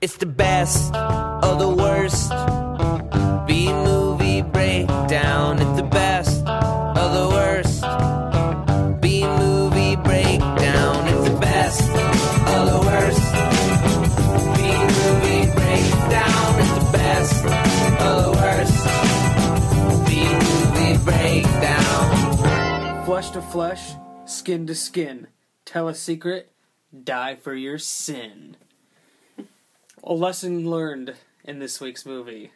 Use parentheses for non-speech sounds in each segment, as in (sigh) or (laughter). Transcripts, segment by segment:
It's the best of the worst. B movie breakdown. It's the best of the worst. B movie breakdown. It's the best of the worst. B movie breakdown. It's the best of the worst. B movie breakdown. Flesh to flesh, skin to skin. Tell a secret, die for your sin. A lesson learned in this week's movie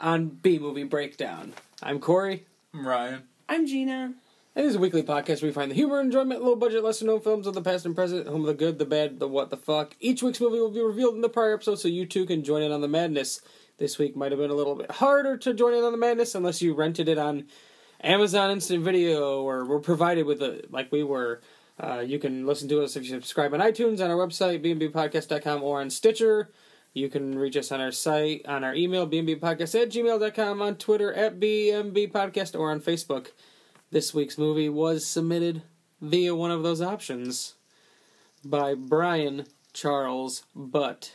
on B Movie Breakdown. I'm Corey. I'm Ryan. I'm Gina. And this is a weekly podcast where we find the humor, enjoyment, low budget, lesser known films of the past and present, home of the good, the bad, the what the fuck. Each week's movie will be revealed in the prior episode so you too can join in on the madness. This week might have been a little bit harder to join in on the madness unless you rented it on Amazon Instant Video or were provided with it like we were. Uh, you can listen to us if you subscribe on iTunes, on our website, bnbpodcast.com, or on Stitcher. You can reach us on our site, on our email, bnbpodcast at gmail.com, on Twitter at bnbpodcast, or on Facebook. This week's movie was submitted via one of those options by Brian Charles Butt.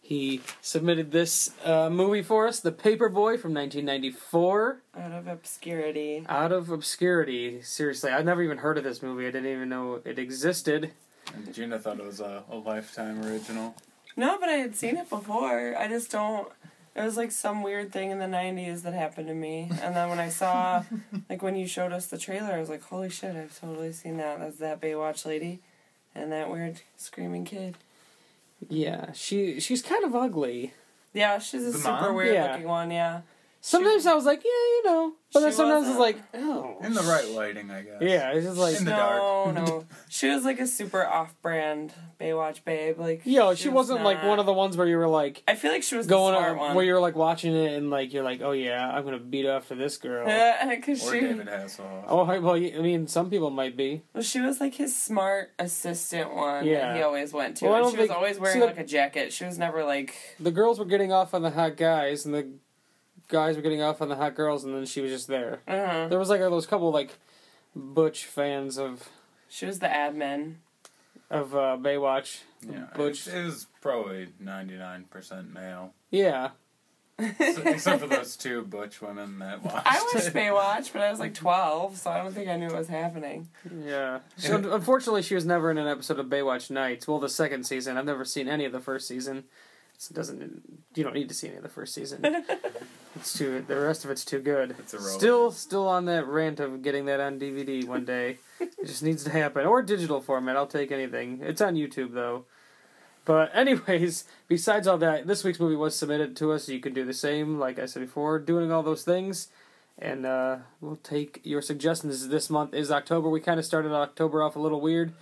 He submitted this uh, movie for us, The Paperboy from 1994. Out of obscurity. Out of obscurity. Seriously, I'd never even heard of this movie. I didn't even know it existed. And Gina thought it was a, a lifetime original. No, but I had seen it before. I just don't. It was like some weird thing in the 90s that happened to me. And then when I saw, (laughs) like when you showed us the trailer, I was like, holy shit, I've totally seen that. That's that Baywatch lady and that weird screaming kid. Yeah, she she's kind of ugly. Yeah, she's a The super mom? weird Yeah. looking one, yeah. Sometimes I was like, yeah, you know, but then She sometimes it's like, wasn't- oh, In the right lighting, I guess. yeah, it's just like, In the no, dark. no. (laughs) She was like a super off brand Baywatch babe. Like, yo, she, was wasn't like not- one of the ones where you were like I feel like she was going the smart on, one. where you're like watching it and like you're like, oh yeah, I'm gonna beat up for this girl. (laughs) Because Or she, David Hasselhoff. Oh, hi- well, I mean, some people might be. Well, she was like his smart assistant one Yeah. that he always went to. Well, I and don't she was think- always wearing see, the- like a jacket. She was never like The girls were getting off on the hot guys, and the guys were getting off on the hot girls, and then she was just there. uh There was like those couple like butch fans of she was the admin. of uh, Baywatch. Yeah, Butch. It, it was probably 99% male. Yeah, So- (laughs) except for those two butch women that watched I watched it. (laughs) Baywatch, but I was like twelve, so I don't think I knew what was happening. yeah. She, unfortunately, she was never in an episode of Baywatch Nights. Well, the second season. I've never seen any of the first season. So it doesn't. You don't need to see any of the first season. (laughs) it's too. The rest of it's too good. It's irrelevant. Still, still on that rant of getting that on DVD one day. (laughs) it just needs to happen, or digital format. I'll take anything. It's on YouTube though. But anyways, (laughs) besides all that, this week's movie was submitted to us. You can do the same, like I said before, doing all those things, and uh, we'll take your suggestions. This month is October. We kind of started October off a little weird,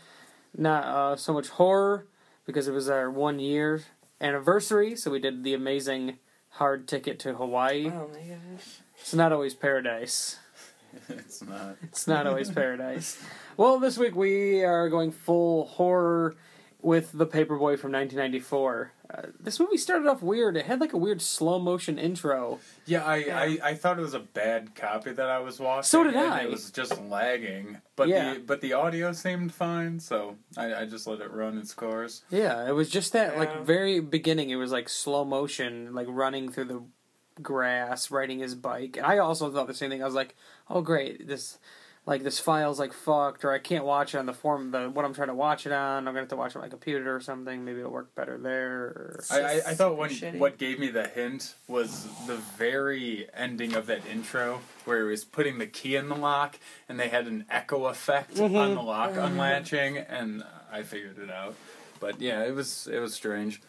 not uh, so much horror because it was our one year anniversary. So we did the amazing hard ticket to Hawaii. Oh my gosh. It's not always paradise. (laughs) it's not. It's not always (laughs) paradise. Well, this week we are going full horror with The Paperboy from 1994. Uh, this movie started off weird. It had like a weird slow motion intro. Yeah, I, Yeah. I, I thought it was a bad copy that I was watching. So did and I. It was just lagging. But Yeah. the but the audio seemed fine, so I, I just let it run its course. Yeah, it was just that like very beginning. It was like slow motion, like running through the grass, riding his bike. And I also thought the same thing. I was like, oh great, this like this file's like fucked, or I can't watch it on the form the what I'm trying to watch it on. I'm gonna have to watch it on my computer or something. Maybe it'll work better there. I, I, I thought when, what gave me the hint was the very ending of that intro where he was putting the key in the lock and they had an echo effect Mm-hmm. on the lock unlatching and I figured it out. But yeah, it was it was strange.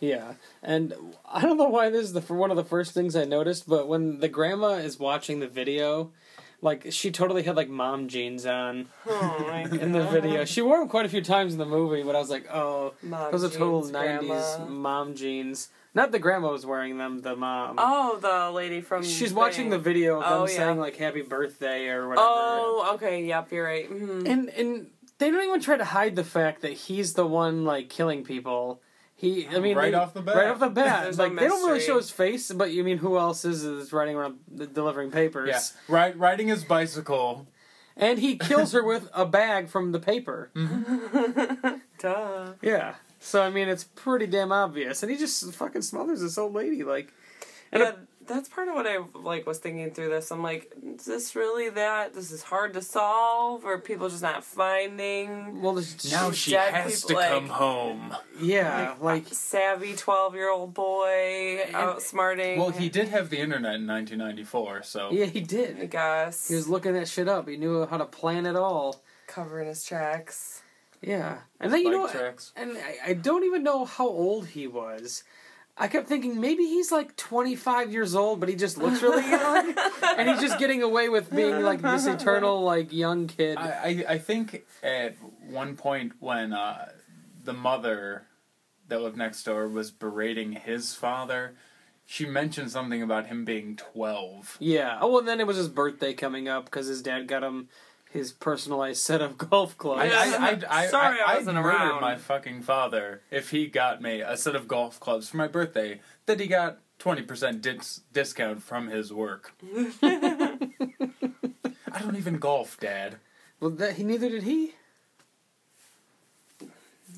Yeah, and I don't know why this is the one of the first things I noticed, but when the grandma is watching the video, like she totally had like mom jeans on Oh (laughs) in the video. She wore them quite a few times in the movie, but I was like, oh, Mom those are total '90s grandma. mom jeans. Not the grandma was wearing them, the mom. Oh, the lady from. She's watching the video of them Oh, yeah. saying like "Happy Birthday" or whatever. Oh, okay. Yep, you're right. hmm and and they don't even try to hide the fact that he's the one like killing people. He, I mean, Right they- off the bat. right off the bat, There's no like they don't really show his face, but you mean who else is is running around delivering papers? Yeah, Ri- riding his bicycle. and he kills her with a bag from the paper. Mm-hmm. (laughs) Duh. Yeah, So I mean, it's pretty damn obvious, and he just fucking smothers this old lady like. And yeah, that's part of what I like was thinking through this. I'm like, is this really that? This is hard to solve, or people just not finding Well, this, Now she Dead has people, to like- come home. yeah, like savvy twelve year old boy outsmarting? Well, he did have the internet in 1994, so yeah, he I did. guess He was looking that shit up. He knew how to plan it all. covering his tracks. Yeah, and then you know, tracks. and I, I don't even know how old he was. I kept thinking maybe he's like 25 years old, but he just looks really young, and he's just getting away with being like this eternal like young kid. I, I I think at one point when uh, the mother that lived next door was berating his father, she mentioned something about him being 12. Yeah. Oh, well, then it was his birthday coming up because his dad got him his personalized set of (laughs) golf clubs. I, I, I, I, Sorry I I, wasn't I'd murder around. my fucking father if he got me a set of golf clubs for my birthday that he got 20% dis- discount from his work. (laughs) I don't even golf, Dad. well, that, he neither did he.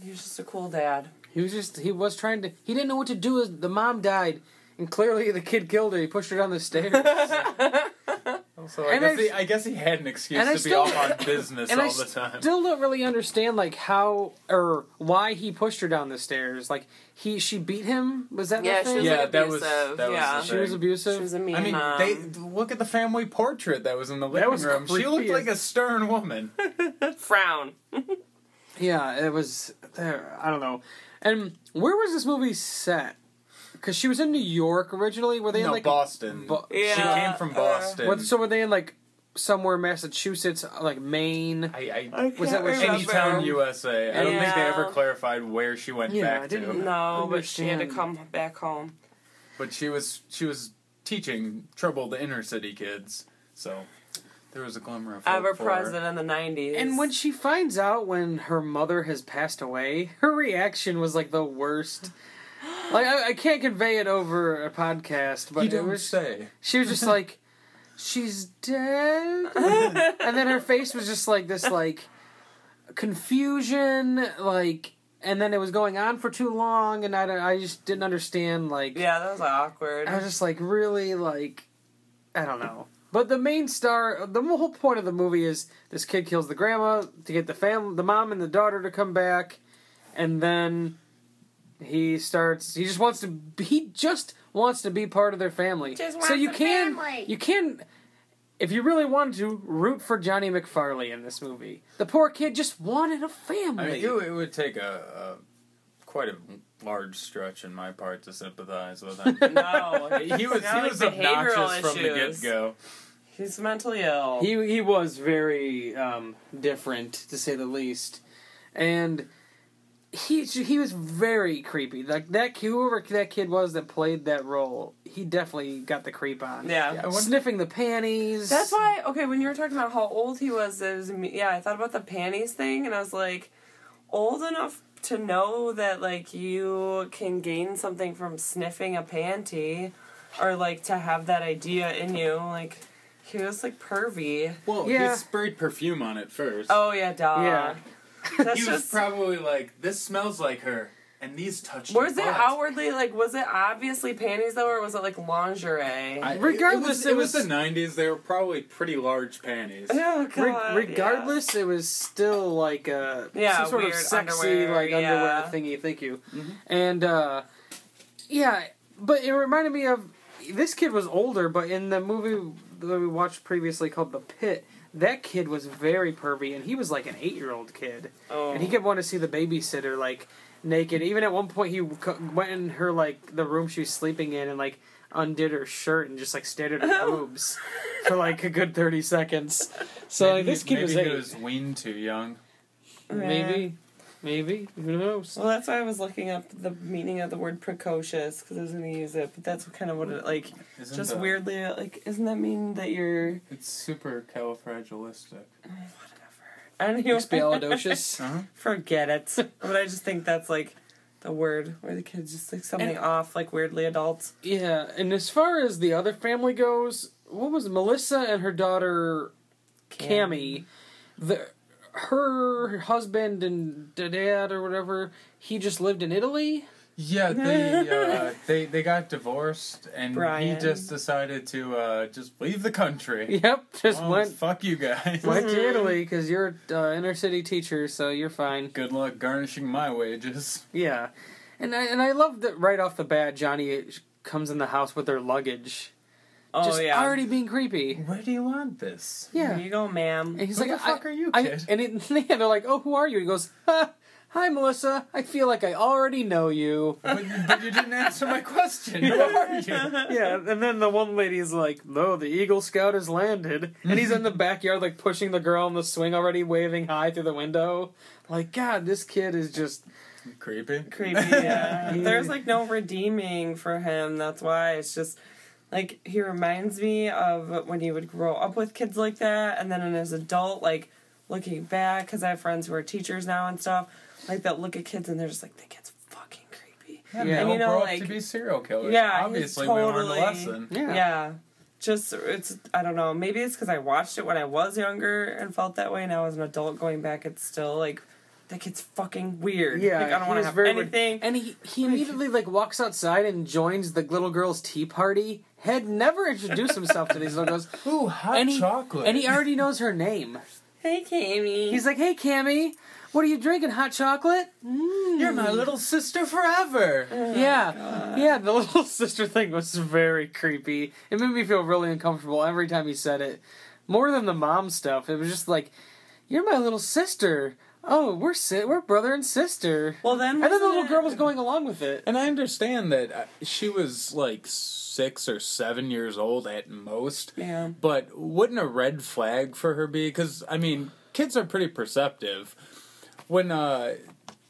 He was just a cool dad. He was just he was trying to. He didn't know what to do. as The mom died, and clearly the kid killed her. He pushed her down the stairs. (laughs) So I And guess, I- he, I guess he had an excuse to still- be off on business and all I the time. still don't really understand like how or why he pushed her down the stairs. Like he she beat him. Was that Yeah, the she was Yeah, like that was- abusive. that was yeah, the She was abusive. she was a mean I mean, mom. they look at the family portrait that was in the living was room. She looked like a stern woman. (laughs) frown. (laughs) Yeah, it was there. I don't know. And where was this movie set? Because she was in New York originally. Were they in no, like Boston. Bo- she came from uh, Boston. What, so were they in like somewhere Massachusetts, like Maine? I, I, I Was that can't where she- remember. Anytown, USA. I don't think they Yeah. ever clarified where she went Yeah, I back didn't to. No, but she had to come back home. But she was she was teaching troubled inner city kids. So there was a glimmer of hope Ever for her. present in the nineties. And when she finds out when her mother has passed away, her reaction was like the worst. Like I, I can't convey it over a podcast, but You it don't was. say. She was just like, "She's dead," (laughs) and then her face was just like this, like confusion, like, and then it was going on for too long, and I, I just didn't understand, like, yeah, that was awkward. I was just like really like I don't know. But the main star, the whole point of the movie is this kid kills the grandma to get the fam, the mom and the daughter to come back, and then he starts. He just wants to. He just wants to be part of their family. Just so you can, family. you can, if you really wanted to, root for Johnny McFarley in this movie. The poor kid just wanted a family. mean, it, it would take a, a quite a large stretch in my part to sympathize with him. (laughs) no, he (laughs) was he Got, like, was behavioral obnoxious from the get go. he's mentally ill. He he was very um, different to say the least, and he he was very creepy. Like that whoever that kid was that played that role, he definitely got the creep on. yeah. Yeah, sniffing the panties. That's why. Okay, when you were talking about how old he was, it was yeah. I thought about the panties thing, and I was like, old enough to know that like you can gain something from sniffing a panty, or like to have that idea in you. Like he was like pervy. Well, Yeah. he sprayed perfume on it first. Oh yeah, duh. Yeah. (laughs) That's he was just. probably like, "This smells like her," and these touched. was her it butt. outwardly like? Was it obviously panties though, or was it like lingerie? I- Regardless, it it was, was- the '90s. They were probably pretty large panties. (laughs) oh Re- god. regardless, it was still like a Yeah, some sort of sexy underwear, like underwear thingy. Thank you. Mm-hmm. And uh, yeah, but it reminded me of this kid was older, but in the movie that we watched previously called The Pit, that kid was very pervy, and he was like an eight-year-old kid, Oh. and he kept wanting to see the babysitter like naked. Even at one point, he went in her like the room she was sleeping in and like undid her shirt and just like stared at her (laughs) boobs for like a good thirty seconds. (laughs) So like, maybe this kid maybe was he eight. was weaned too young. Maybe, maybe who knows? Well, that's why I was looking up the meaning of the word precocious because I was going to use it, but that's kind of what it like. Isn't just the- weirdly, like, isn't that mean that you're? It's super califragilistic. I don't even Expialidocious. (laughs) Uh-huh. forget it. but I just think that's like the word where the kids just like something And- off, like weirdly adults. Yeah, and as far as the other family goes, what was it? Melissa and her daughter Cammy? The her husband and the dad or whatever, he just lived in Italy. Yeah, they (laughs) uh, they they got divorced, and Brian. he just decided to uh, just leave the country. Yep, just Well, went fuck you guys. went to (laughs) Italy because you're uh, inner city teacher, so you're fine. Good luck garnishing my wages. (laughs) Yeah, and I, and I love that right off the bat, Johnny comes in the house with their luggage, Oh just yeah. already being creepy. Where do you want this? Yeah, Here you go, ma'am. and he's Who like, the fuck I, are you, I- kid? and it, (laughs) yeah, they're like, oh, who are you? He goes, ha, hi, Melissa. I feel like I already know you. But, but you didn't answer my question. Who are you? (laughs) yeah, and then the one lady's like, "No, the Eagle Scout has landed," and he's in the backyard like pushing the girl on the swing already, waving hi through the window. Like, God, this kid is just Creepy. creepy. Yeah. (laughs) There's like no redeeming for him. That's why it's just like he reminds me of when he would grow up with kids like that, and then as an adult, like looking back, because I have friends who are teachers now and stuff, like that look at kids and they're just like, that kid's fucking creepy. Yeah, Yeah. And you know, grow like- up to be serial killers. Yeah, he's obviously we learned totally- a lesson. yeah. Yeah. Just it's I don't know. Maybe it's because I watched it when I was younger and felt that way. And now as an adult going back, it's still like that kid's fucking weird. Yeah, like, I don't want to have very weird. anything. And he he immediately like walks outside and joins the little girl's tea party. Had never introduced himself to these little girls, (laughs) Ooh, hot and he chocolate. and he already knows her name. Hey, Cammy. He's like, "Hey, Cammy, what are you drinking? Hot chocolate? Mm. You're my little sister forever. Yeah, yeah. The (laughs) little sister thing was very creepy. It made me feel really uncomfortable every time he said it. More than the mom stuff. It was just like, "You're my little sister." Oh, we're si- we're brother and sister. well, then And then the little it- girl was going along with it. And I understand that uh, she was like six or seven years old at most. Yeah. But wouldn't a red flag for her be? Because, I mean, kids are pretty perceptive. When uh,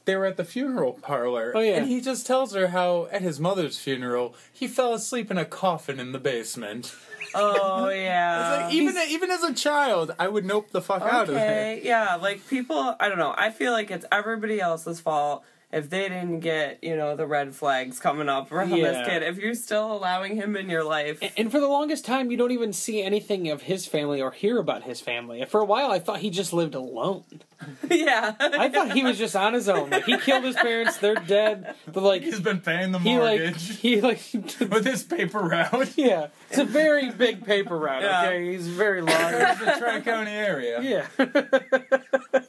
they were at the funeral parlor, Oh, yeah. and he just tells her how at his mother's funeral he fell asleep in a coffin in the basement. Oh (laughs) yeah. like, even even as a child, I would nope the fuck out of it. okay, yeah, like people, I don't know. I feel like it's everybody else's fault if they didn't get, you know, the red flags coming up around Yeah. this kid. If you're still allowing him in your life, And- And for the longest time, you don't even see anything of his family or hear about his family. For a while, I thought he just lived alone. (laughs) yeah, I thought he was just on his own. Like he killed his parents; they're dead. But like He's been paying the he like mortgage he like (laughs) with his paper route. yeah. It's a very big paper route. Yeah. Okay, he's very large. the Tri County area. Yeah.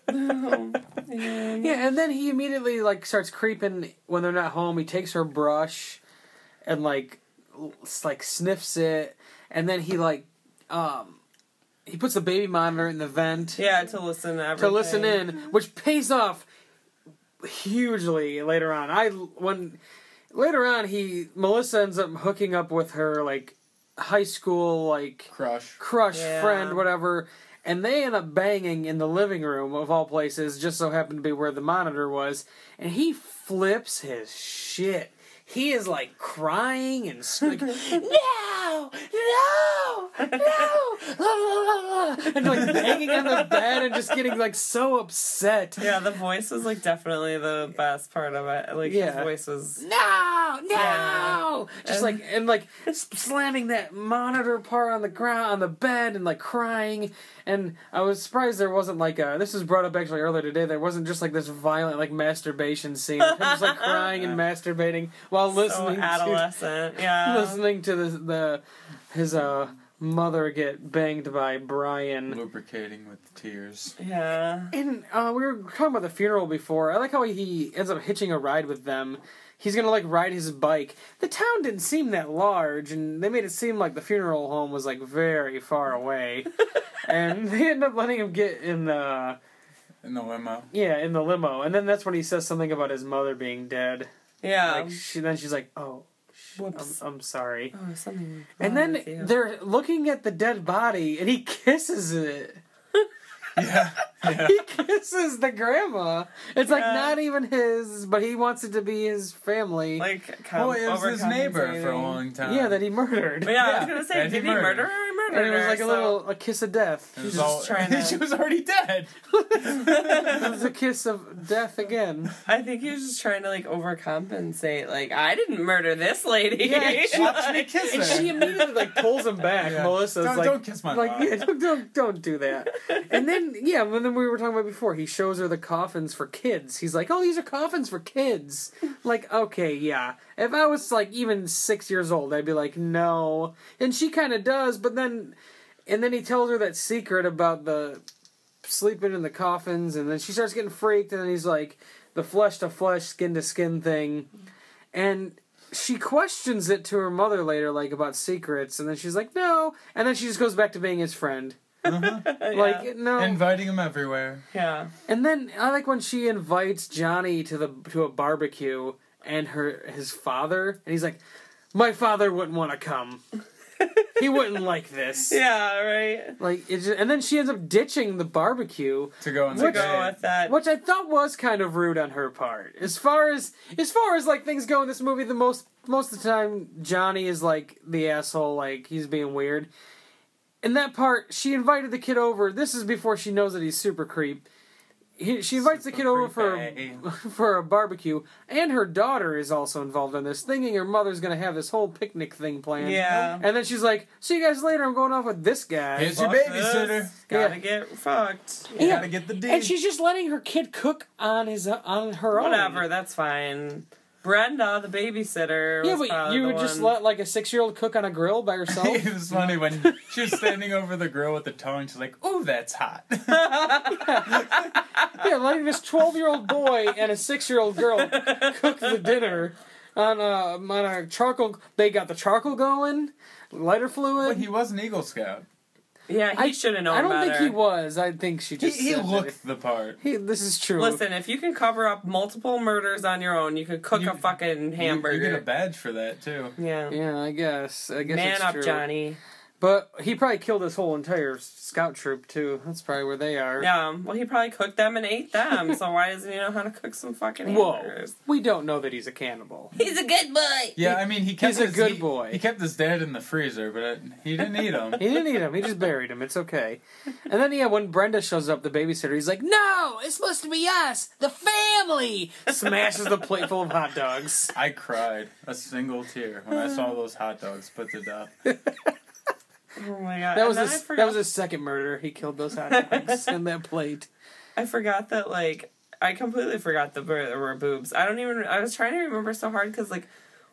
yeah. (laughs) Yeah, and then he immediately like starts creeping when they're not home. He takes her brush and like like sniffs it, and then he like um he puts the baby monitor in the vent Yeah, to listen to to listen in, which pays off hugely later on. I when later on he Melissa ends up hooking up with her like high school like Crush. crush Yeah. friend whatever and they end up banging in the living room of all places just so happened to be where the monitor was and he flips his shit he is like crying and s- (laughs) like, no, no, no, (laughs) and like hanging on the bed and just getting like so upset. Yeah, the voice was like definitely the best part of it. Like Yeah. his voice was No, no, Yeah. just like and like slamming that monitor part on the ground on the bed and like crying. And I was surprised there wasn't like a. This was brought up actually earlier today. There wasn't just like this violent like masturbation scene. Him just like crying and (laughs) masturbating while so listening to adolescent. Yeah. (laughs) listening to the the his uh mother get banged by Brian. Lubricating with tears. Yeah. And uh, we were talking about the funeral before. I like how he ends up hitching a ride with them. He's gonna like ride his bike. The town didn't seem that large, and they made it seem like the funeral home was like very far away. (laughs) and they end up letting him get in the In the limo. yeah in the limo, and then that's when he says something about his mother being dead. Yeah. Like she then she's like, oh, sh- I'm, I'm sorry. oh, something. And then with you. they're looking at the dead body, and he kisses it. (laughs) Yeah. yeah. he kisses the grandma. It's like not even his, but he wants it to be his family. like com- Oh, it was his neighbor for a long time. yeah, that he murdered. But yeah, I was gonna say, And did he murdered. murder her? Murder and it was her, like a little a kiss of death. It was just all, trying (laughs) to- she was already dead. (laughs) It was a kiss of death again. I think he was just trying to like overcompensate. Like I didn't murder this lady. Yeah, she- (laughs) Watch me kiss And she immediately like pulls him back. Yeah. Melissa's Don't- like, don't kiss my like yeah, don't, don't don't do that. And then yeah, and then we were talking about before. He shows her the coffins for kids. He's like, oh, these are coffins for kids. Like okay, yeah. If I was like even six years old, I'd be like, no. And she kind of does, but then, and then he tells her that secret about the sleeping in the coffins, and then she starts getting freaked, and then he's like, the flesh to flesh, skin to skin thing, and she questions it to her mother later, like about secrets, and then she's like, no, and then she just goes back to being his friend. Uh-huh. (laughs) Like no, Inviting him everywhere. yeah. and then I like when she invites Johnny to the to a barbecue and her his father, and he's like, my father wouldn't want to come. he wouldn't (laughs) like this. Yeah, right. Like it just, and then she ends up ditching the barbecue, To go and To go with that. which I thought was kind of rude on her part. As far as as far as like things go in this movie, the most most of the time Johnny is like the asshole, like he's being weird. In that part, she invited the kid over. This is before she knows that he's super creep. He, she invites the kid over for creepy. (laughs) for a barbecue, and her daughter is also involved in this, thinking her mother's gonna have this whole picnic thing planned. Yeah. And then she's like, "See you guys later. I'm going off with this guy." Here's your babysitter. this. Gotta Yeah. get fucked. You Yeah. gotta get the D. And she's just letting her kid cook on his on her own. Whatever, that's fine. Brenda, the babysitter. Yeah, was but you the would just let like a six year old cook on a grill by (laughs) herself. it was funny when she was standing over the grill with the tongue. She's like, "Oh, that's hot." (laughs) (laughs) yeah, letting this twelve year old boy and a six year old girl cook the dinner on a on a charcoal. They got the charcoal going, lighter fluid. but he was an Eagle Scout. Yeah, he I should have known I don't better. think he was. I think she just he said that looked the part. He, this is true. Listen, if you can cover up multiple murders on your own, you could cook You- a fucking hamburger. You, you get a badge for that too. yeah. Yeah, I guess. I guess Man it's up, true. Johnny. But he probably killed his whole entire scout troop too. That's probably where they are. Yeah, well, he probably cooked them and ate them, so why doesn't he know how to cook some fucking Whoa, hamburgers? we don't know that he's a cannibal. He's a good boy! Yeah, I mean, he kept He's a his, good he- boy. He kept his dad in the freezer, but it, he didn't eat him. (laughs) He didn't eat him. He just buried him. It's okay. And then yeah, when Brenda shows up, the babysitter, he's like, "No, it's supposed to be us, the family." Smashes the plate full of hot dogs. I cried a single tear when I saw those hot dogs put to death. (laughs) Oh my god. That was and then his. forgot, That was his second murder. He killed those hot dogs (laughs) in that plate. I forgot that, like, I completely forgot that there were boobs. I don't even, I was trying to remember so hard because, like,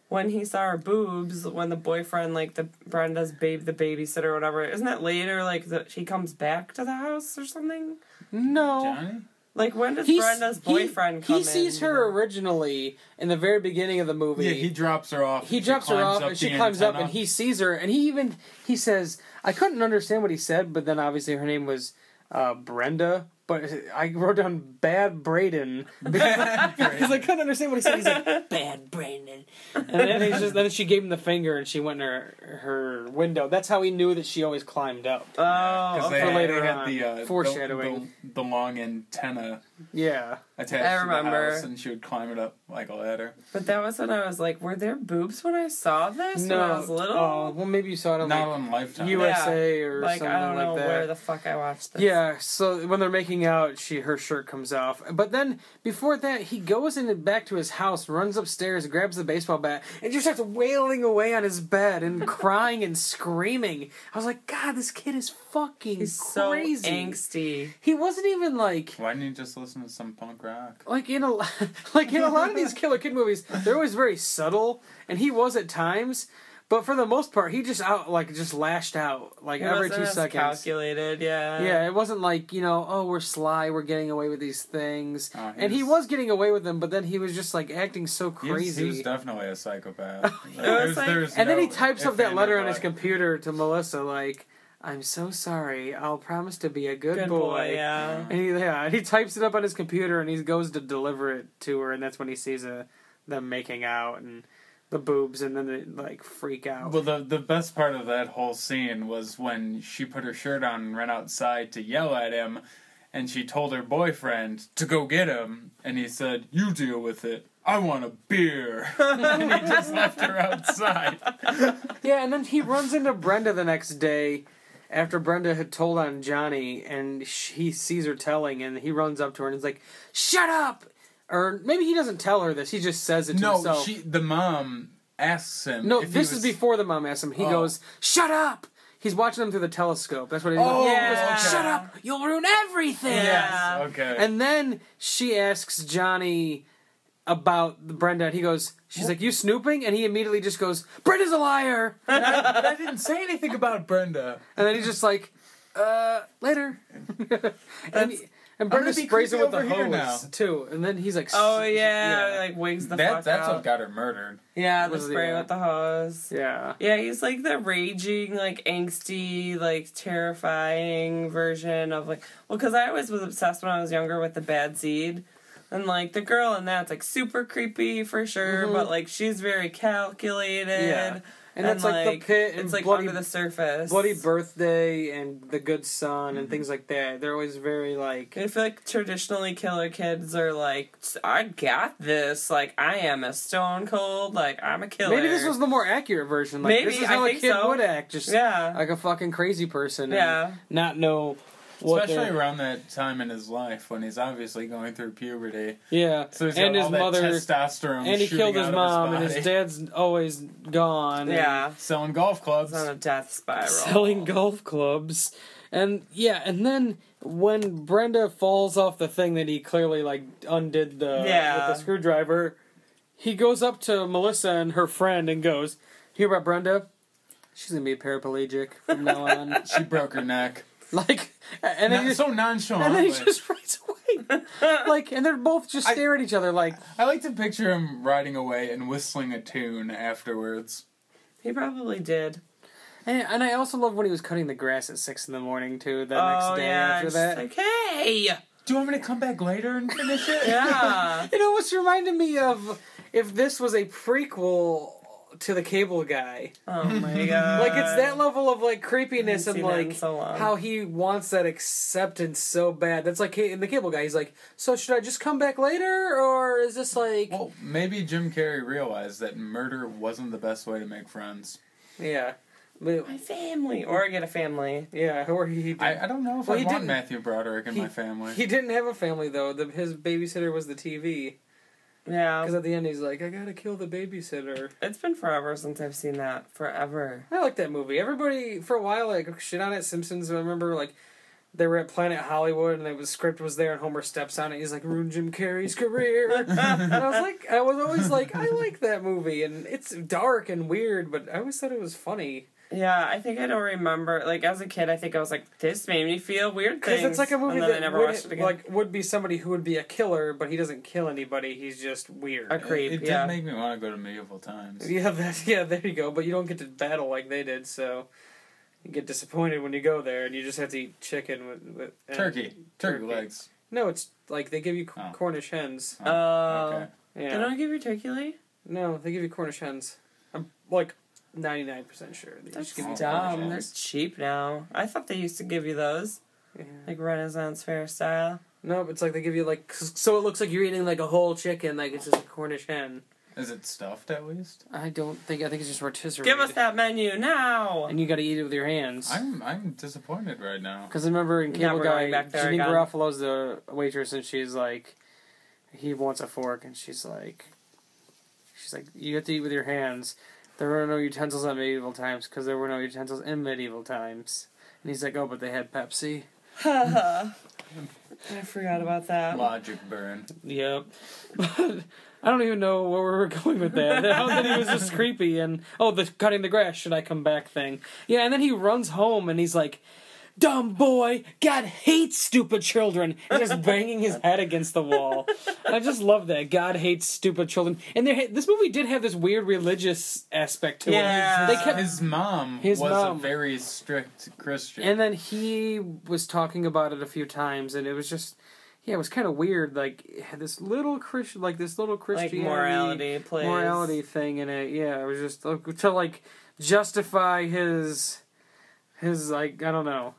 when he saw her boobs, when the boyfriend, like, the Brenda's babe, the babysitter or whatever, isn't that later, like, that she comes back to the house or something? No. Johnny? Like, when does He's- Brenda's he- boyfriend come He sees in? her originally in the very beginning of the movie. Yeah, he drops her off. he drops her off and she the climbs up and he sees her and he even he says i couldn't understand what he said but then obviously her name was uh, brenda but i wrote down bad braden because (laughs) i couldn't understand what he said he's like bad braden and then he's just then she gave him the finger and she went in her her window that's how he knew that she always climbed up Oh, Because okay. they, later they had on. the, uh, Foreshadowing. The, the, the long antenna yeah attached I to remember. the house, and she would climb it up like a ladder. But that was when I was like, were there boobs when I saw this when I was little? oh well maybe you saw it on Not like on Lifetime. usa or like something I don't know like that where the fuck I watched this. Yeah, so when they're making out, she her shirt comes off. But then before that, he goes in back to his house, runs upstairs, grabs the baseball bat, and just starts wailing away on his bed and (laughs) crying and screaming. I was like, God, this kid is fucking he's so crazy. angsty. He wasn't even like Why didn't you just listen to some punk rock? like in a (laughs) like in a lot of these (laughs) Killer Kid movies, they're always very subtle, and he was at times. But for the most part, he just out like just lashed out like He every wasn't two as seconds. Calculated, yeah. Yeah, it wasn't like, you know, oh, we're sly, we're getting away with these things. Oh, he and he was- was getting away with them, but then he was just like acting so He was, crazy. he was definitely a psychopath. (laughs) Oh, was like- and then he types up that letter on his computer. computer to Melissa, like, I'm so sorry. I'll promise to be a good, Good boy. boy, yeah. And he, yeah, and he types it up on his computer and he goes to deliver it to her, and that's when he sees uh them making out and the boobs, and then they like freak out. Well, the the best part of that whole scene was when she put her shirt on and ran outside to yell at him, and she told her boyfriend to go get him, and he said, "You deal with it. I want a beer," (laughs) and he just left her (laughs) outside. Yeah, and then he runs into Brenda the next day, after Brenda had told on Johnny, and he sees her telling, and he runs up to her and is like, "Shut up!" Or maybe he doesn't tell her this; he just says it to No, himself. she the mom asks him. no, if this was- is before the mom asks him. He Oh. goes, "Shut up!" He's watching them through the telescope. That's what he's Oh, like. Yeah. Shut up! You'll ruin everything. Yes. Okay. And then she asks Johnny about the Brenda, and he goes, "She's like, you snooping?" And he immediately just goes, "Brenda's a liar." but I didn't say anything about Brenda. And then he's just like, "Uh, later." and, (laughs) and Brenda sprays him with the creepy over here hose now. too. And then he's like, Oh s- yeah, like wigs the That, fuck that's out. what got her murdered. yeah, the Was- spray yeah. with the hose. yeah." Yeah, he's like the raging, like angsty, like terrifying version of like. Well, because I always was obsessed when I was younger with the bad seed, and like the girl in that's like super creepy for sure, Mhm. but like she's very calculated. Yeah. And that's like, the pit and it's like bloody, under the surface. bloody birthday and the good son Mm-hmm. and things like that. They're always very like, I feel like traditionally killer kids are like, I got this. Like I am a stone cold. Like I'm a killer. maybe this was the more accurate version. Like Maybe, this is I how a think kid so. would act, just yeah. like a fucking crazy person. and Yeah. not know what Especially around that time in his life when he's obviously going through puberty. Yeah, So he's and got his all that mother, testosterone. and he killed his out of mom, and his dad's always gone. yeah. selling golf clubs. It's on a death spiral. selling golf clubs, and yeah, and then when Brenda falls off the thing that he clearly like undid the Yeah. with the screwdriver, he goes up to Melissa and her friend and goes, "Hear about Brenda? She's gonna be a paraplegic from now on." (laughs) She broke her neck. (laughs) like, and then Not he just, so nonchalant. and then he but just rides away. (laughs) like, and they're both just I- stare at each other like. I like to picture him riding away and whistling a tune afterwards. He probably did. And, and I also love when he was cutting the grass at six in the morning too. The oh next day yeah. after it's that. Like hey. Do you want me to come back later and finish it? Yeah. (laughs) it almost reminded me of if this was a prequel to the Cable Guy. Oh my (laughs) god. Like it's that level of like creepiness and seen that in like so how he wants that acceptance so bad. That's like in the Cable Guy. He's like, so should I just come back later, or is this like, Well, maybe Jim Carrey realized that murder wasn't the best way to make friends. yeah, But- my family or I get a family. yeah, or he. he did, I, I don't know if Well, I he want didn't- Matthew Broderick in he- my family. He didn't have a family though. The, his babysitter was the TV. Yeah. Because at the end he's like, I gotta kill the babysitter. It's been forever since I've seen that. Forever. I like that movie. Everybody for a while like shit on it. Simpsons. I remember like they were at Planet Hollywood and the script was there and Homer steps on it. He's like ruined Jim Carrey's career. (laughs) and I was like, I was always like, I like that movie and it's dark and weird, but I always thought it was funny Yeah, I think I don't remember. Like as a kid, I think I was like, this made me feel weird because it's like a movie and then I that never would, watched it again. like would be somebody who would be a killer, but he doesn't kill anybody. He's just weird. A creep. It, it yeah. did make me want to go to medieval times. Yeah, (laughs) that, yeah, there you go. But you don't get to battle like they did, so you get disappointed when you go there, and you just have to eat chicken with, with Turkey. Turkey turkey. legs. No, it's like they give you Oh. Cornish hens. Oh. okay. Oh. Yeah, Did I give you turkey leg? no, they give you Cornish hens. I'm like ninety nine percent sure They That's just give you dumb. They're cheap now. I thought they used to give you those, Yeah. like Renaissance fair style. No, it's like they give you like so it looks like you're eating like a whole chicken, like it's just a Cornish hen. Is it stuffed at least? I don't think I think it's just rotisserie. Give us that menu now. and you got to eat it with your hands. I'm I'm disappointed right now. Because I remember in Yeah, Cable we're Guy, going back there Janeane. Garofalo's the waitress, and she's like, he wants a fork, and she's like, she's like, you have to eat with your hands. There were no utensils in medieval times because there were no utensils in medieval times. And he's like, oh, but they had Pepsi. Haha. I forgot about that. Logic burn. Yep. (laughs) I don't even know where we were going with that. How that he was just creepy and oh, the cutting the grass. Should I come back thing? Yeah, and then he runs home and he's like, "Dumb boy, God hates stupid children." And just (laughs) banging his head against the wall. I just love that. God hates stupid children. And there, this movie did have this weird religious aspect to Yeah. it. They kept His mom His was mom. a very strict Christian. And then he was talking about it a few times, and it was just, yeah, it was kind of weird. Like had this little Christian, like this little Like morality plays. morality thing in it. Yeah, it was just to like justify his, his like I don't know,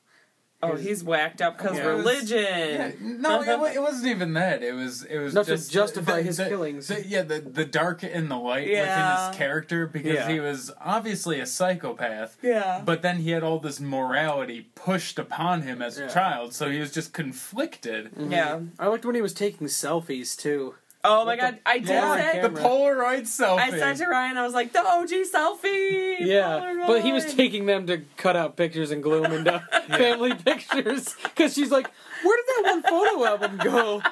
Oh, he's whacked up because Yeah. religion. Yeah, no, it, it wasn't even that. It was it was Not to just justify the- his the- killings. the- yeah, the the dark and the light Yeah. within his character because Yeah. he was obviously a psychopath. Yeah. But then he had all this morality pushed upon him as Yeah. a child, so he was just conflicted. Mm-hmm. Yeah. I liked when he was taking selfies too. Oh my god, I did Yeah, say. The camera. Polaroid selfie. I said to Ryan, I was like, the OG selfie. Yeah, but he was taking them to cut out pictures and glue them into (laughs) family pictures because she's like, "Where did that one photo album go?" (laughs)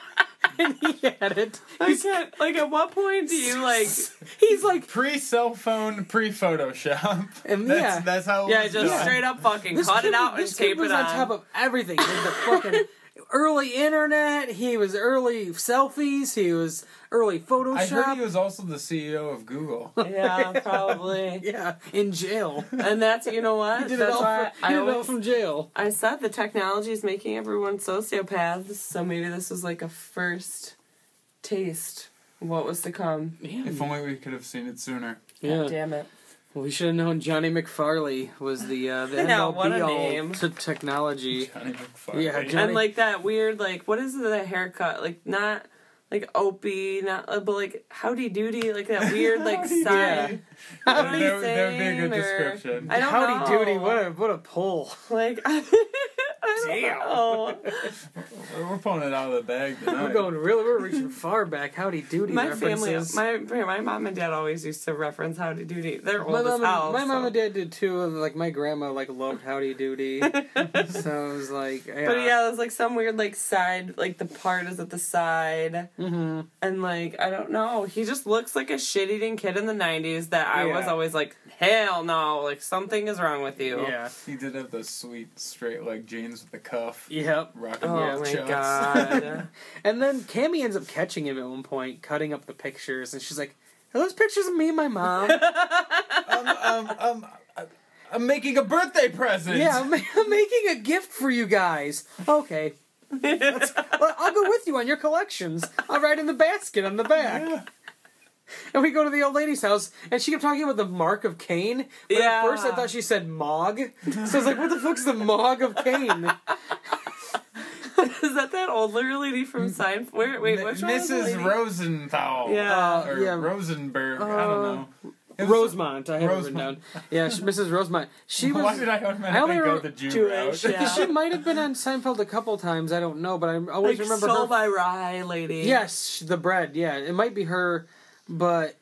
And he had it. I He's, can't. Like, at what point do you like? (laughs) he's like, pre cell phone, pre Photoshop. And that's, yeah. that's how. it Yeah, was just done. straight up fucking this cut kid, it out and this kid tape was it on on. top of everything. He was the fucking early internet. He was early selfies. He was early Photoshop. I heard he was also the CEO of Google. (laughs) yeah, probably. (laughs) yeah, in jail. And that's you know what? (laughs) He did that's it all. why From, I did it all from jail. I said the technology is making everyone sociopaths. So maybe this was like a first taste of what was to come. if only we could have seen it sooner. Yeah. God damn it. Well, we should have known Johnny McFarley was the uh, the (laughs) end Yeah, all what a be all name. to technology. Johnny McFarlane. Yeah, Johnny- And like that weird like what is the haircut? Like not like Opie, not uh, but like howdy doody, like that weird like (laughs) Howdy side. What are That- you that would be a good or- description. I don't Howdy know. doody, what a what a pull. like I (laughs) don't Damn. know. We're pulling it out of the bag tonight. We're going really we're reaching far back. Howdy doody My family, references. my my mom and dad always used to reference Howdy Doody. They're old my as mom, hell. and, my mom and dad did too, and like my grandma like loved Howdy Doody. (laughs) so it was like, yeah. But yeah, there's like some weird like side, like the part is at the side, hmm and like I don't know. He just looks like a shit eating kid in the '90s that I was always like, hell no, like something is wrong with you. Yeah. He did have those sweet straight leg jeans with the cuff. Yep. Rocking Oh the my chucks. god. (laughs) And then Cammy ends up catching him at one point, cutting up the pictures, and she's like, "Are those pictures of me and my mom?" (laughs) um, um, um, uh, I'm making a birthday present. yeah, I'm, (laughs) I'm making a gift for you guys. Okay. Well, I'll go with you on your collections. I'll write in the basket on the back. And we go to the old lady's house, and she kept talking about the mark of Cain. But Yeah. at first I thought she said Mog. So I was like, what the fuck's the Mog of Cain? is that that older lady from Seinfeld? Where, wait, M- which one was Mrs. lady? Rosenthal. Yeah. Uh, Or yeah. Rosenberg. I Uh, don't know. It Rosemont. I have it written Rosemont. down. Yeah, she, Mrs. Rosemont. She was. Why did I I only automatically go the Jew Jewish, route? yeah. (laughs) She might have been on Seinfeld a couple times. I don't know, but I always Like remember Soul her. by Rye lady. Yes, the bread. Yeah, it might be her, but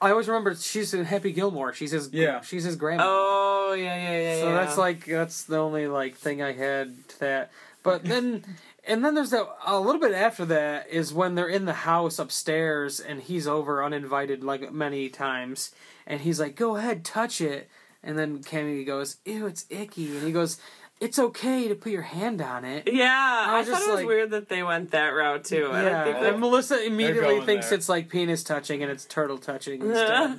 I always remember she's in Happy Gilmore. She's his. Yeah. She's his grandma. Oh yeah, yeah, yeah. so yeah. that's like that's the only like thing I had to that. But then, (laughs) and then there's that a little bit after that is when they're in the house upstairs and he's over uninvited like many times, and he's like, "Go ahead, touch it," and then Cammy goes, "Ew, it's icky," and he goes, "It's okay to put your hand on it." Yeah, I, was thought just it was like- weird that they went that route too. I don't Yeah, think and that- Melissa immediately thinks there. it's like penis touching and it's turtle touching (laughs) instead.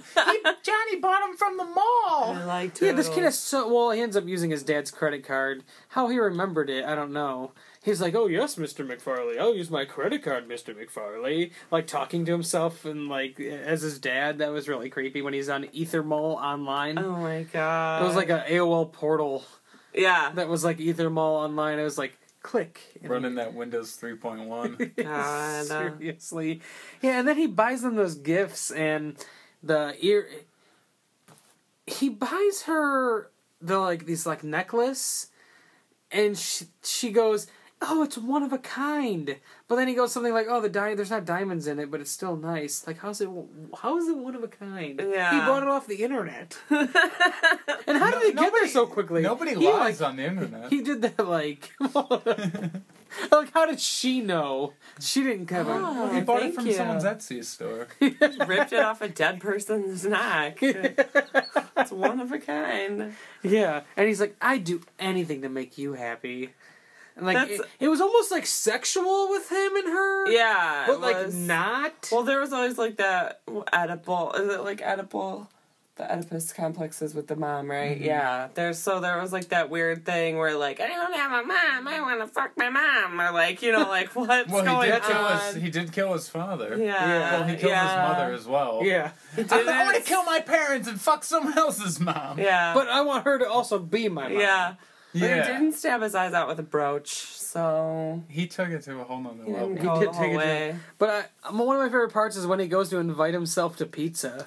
Johnny bought him from the mall. I like yeah, this kid turtles. is so well. He ends up using his dad's credit card. How he remembered it, I don't know. He's like, "Oh yes, Mister McFarley. I'll use my credit card, Mister McFarley." Like talking to himself and like as his dad. That was really creepy when he's on Ethermall online. Oh my god. It was like a AOL portal yeah. that was like Ethermall online. It was like click Running that Windows 3.1. (laughs) God. uh, Seriously. Yeah, and then he buys them those gifts and the ear he buys her the like these like necklace and she she goes, "Oh, it's one of a kind." But then he goes something like, "Oh, the di- there's not diamonds in it, but it's still nice." Like, how's it how is it one of a kind? Yeah. He bought it off the internet. (laughs) and how did he get there so quickly? Nobody He, lies like, on the internet. he did that like (laughs) (laughs) like how did she know? She didn't have a Oh. he bought it from you. someone's Etsy store. Ripped it off a dead person's neck. it's one of a kind. Yeah, and he's like, I'd do anything to make you happy. And like it, it was almost like sexual with him and her. Yeah. but it like was- not. Well, there was always like that Oedipal. Is it like Oedipal? The Oedipus complexes with the mom, right? Mm-hmm. Yeah. There's so there was like that weird thing where like I don't have a mom, I want to fuck my mom, or like you know like (laughs) what's Well, going he did kill his. He did kill his father. yeah. Well, he killed yeah. his mother as well. yeah, He I'm, did I want to kill my parents and fuck someone else's mom. Yeah. but I want her to also be my mom. yeah. But he didn't stab his eyes out with a brooch, so He took it to a whole nother level. didn't He did the take it to- way. But I, one of my favorite parts is when he goes to invite himself to pizza.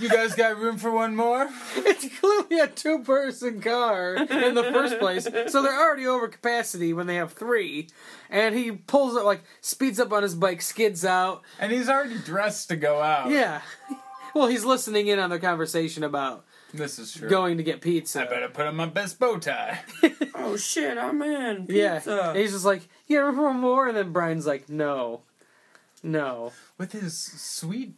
You guys got room for one more? (laughs) It's clearly a two person car in the first place, so they're already over capacity when they have three. And he pulls it, like, speeds up on his bike, skids out. And he's already dressed to go out. Yeah. (laughs) Well, he's listening in on their conversation about This is true. going to get pizza. I better put on my best bow tie. (laughs) Oh shit, I'm in. Yeah. And he's just like, yeah, remember more? And then Brian's like, no. No. With his sweet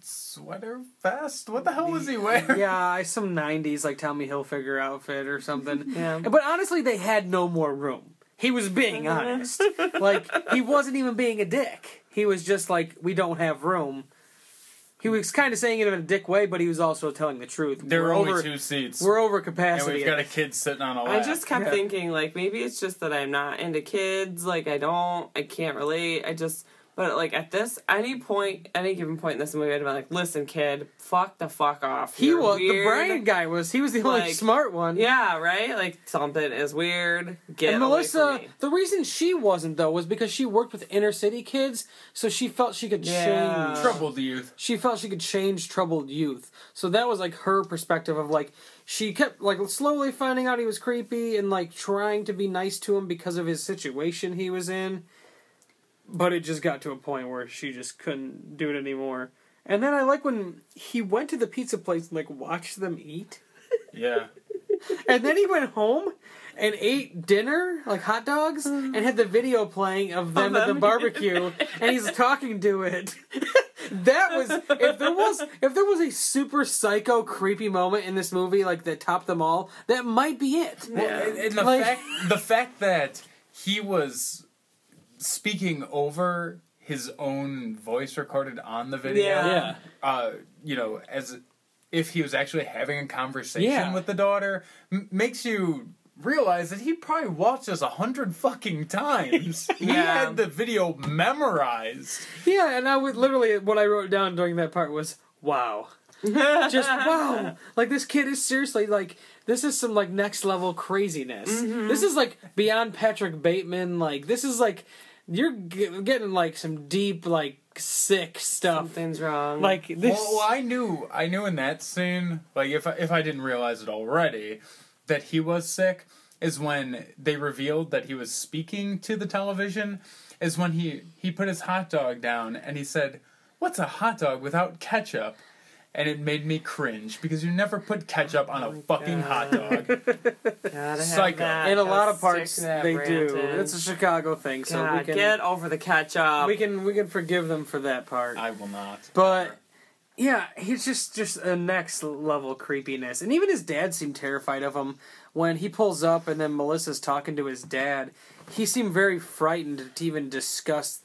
sweater vest? What the hell was he wearing? (laughs) Yeah, some 90s, like, Tommy Hilfiger outfit or something. (laughs) Yeah. But honestly, they had no more room. He was being uh-huh. honest. like, he wasn't even being a dick. He was just like, we don't have room. He was kind of saying it in a dick way, but he was also telling the truth. There were we're only over, two seats. We're over capacity. and capacity. we've got a kid sitting on a I lap. I just kept Yeah. thinking like maybe it's just that I'm not into kids. Like I don't, I can't relate. I just, but like at this any point, any given point in this movie, I'd be like, listen, kid, fuck the fuck off. he You're was the weird." Brian guy was. He was the only Like, smart one. Yeah, right. Like something is weird. Get And away Melissa, from me. the reason she wasn't though was because she worked with inner city kids, so she felt she could Yeah. change. troubled youth. She felt she could change troubled youth. So that was like her perspective of like she kept like slowly finding out he was creepy and like trying to be nice to him because of his situation he was in. But it just got to a point where she just couldn't do it anymore. And then I like when he went to the pizza place and like watched them eat. Yeah. (laughs) And then he went home and ate dinner, like hot dogs, (sighs) and had the video playing of them at the barbecue, (laughs) and he's talking to it. that was if there was if there was a super psycho creepy moment in this movie like that topped them all, that might be it. Well, and, and the Like- fact the fact that he was speaking over his own voice recorded on the video, Yeah. Yeah. uh, you know, as if he was actually having a conversation Yeah. with the daughter, m- makes you realize that he probably watched this a hundred fucking times. (laughs) he had the video memorized. Yeah, and I would literally what I wrote down during that part was wow. (laughs) Just wow. Like this kid is seriously like this is some like next level craziness. This is like beyond Patrick Bateman like this is like you're g- getting like some deep like sick stuff. Something's wrong. Like this Well, well, I knew, I knew in that scene, like if I, if I didn't realize it already, that he was sick, is when they revealed that he was speaking to the television. Is when he he put his hot dog down and he said, "What's a hot dog without ketchup?" And it made me cringe because you never put ketchup on a fucking hot dog. (laughs) Psycho. in a lot of parts they do. in. It's a Chicago thing, so we can get over the ketchup. we can we can forgive them for that part. I will not. But yeah, he's just just a next level creepiness, and even his dad seemed terrified of him when he pulls up, and then Melissa's talking to his dad. He seemed very frightened to even discuss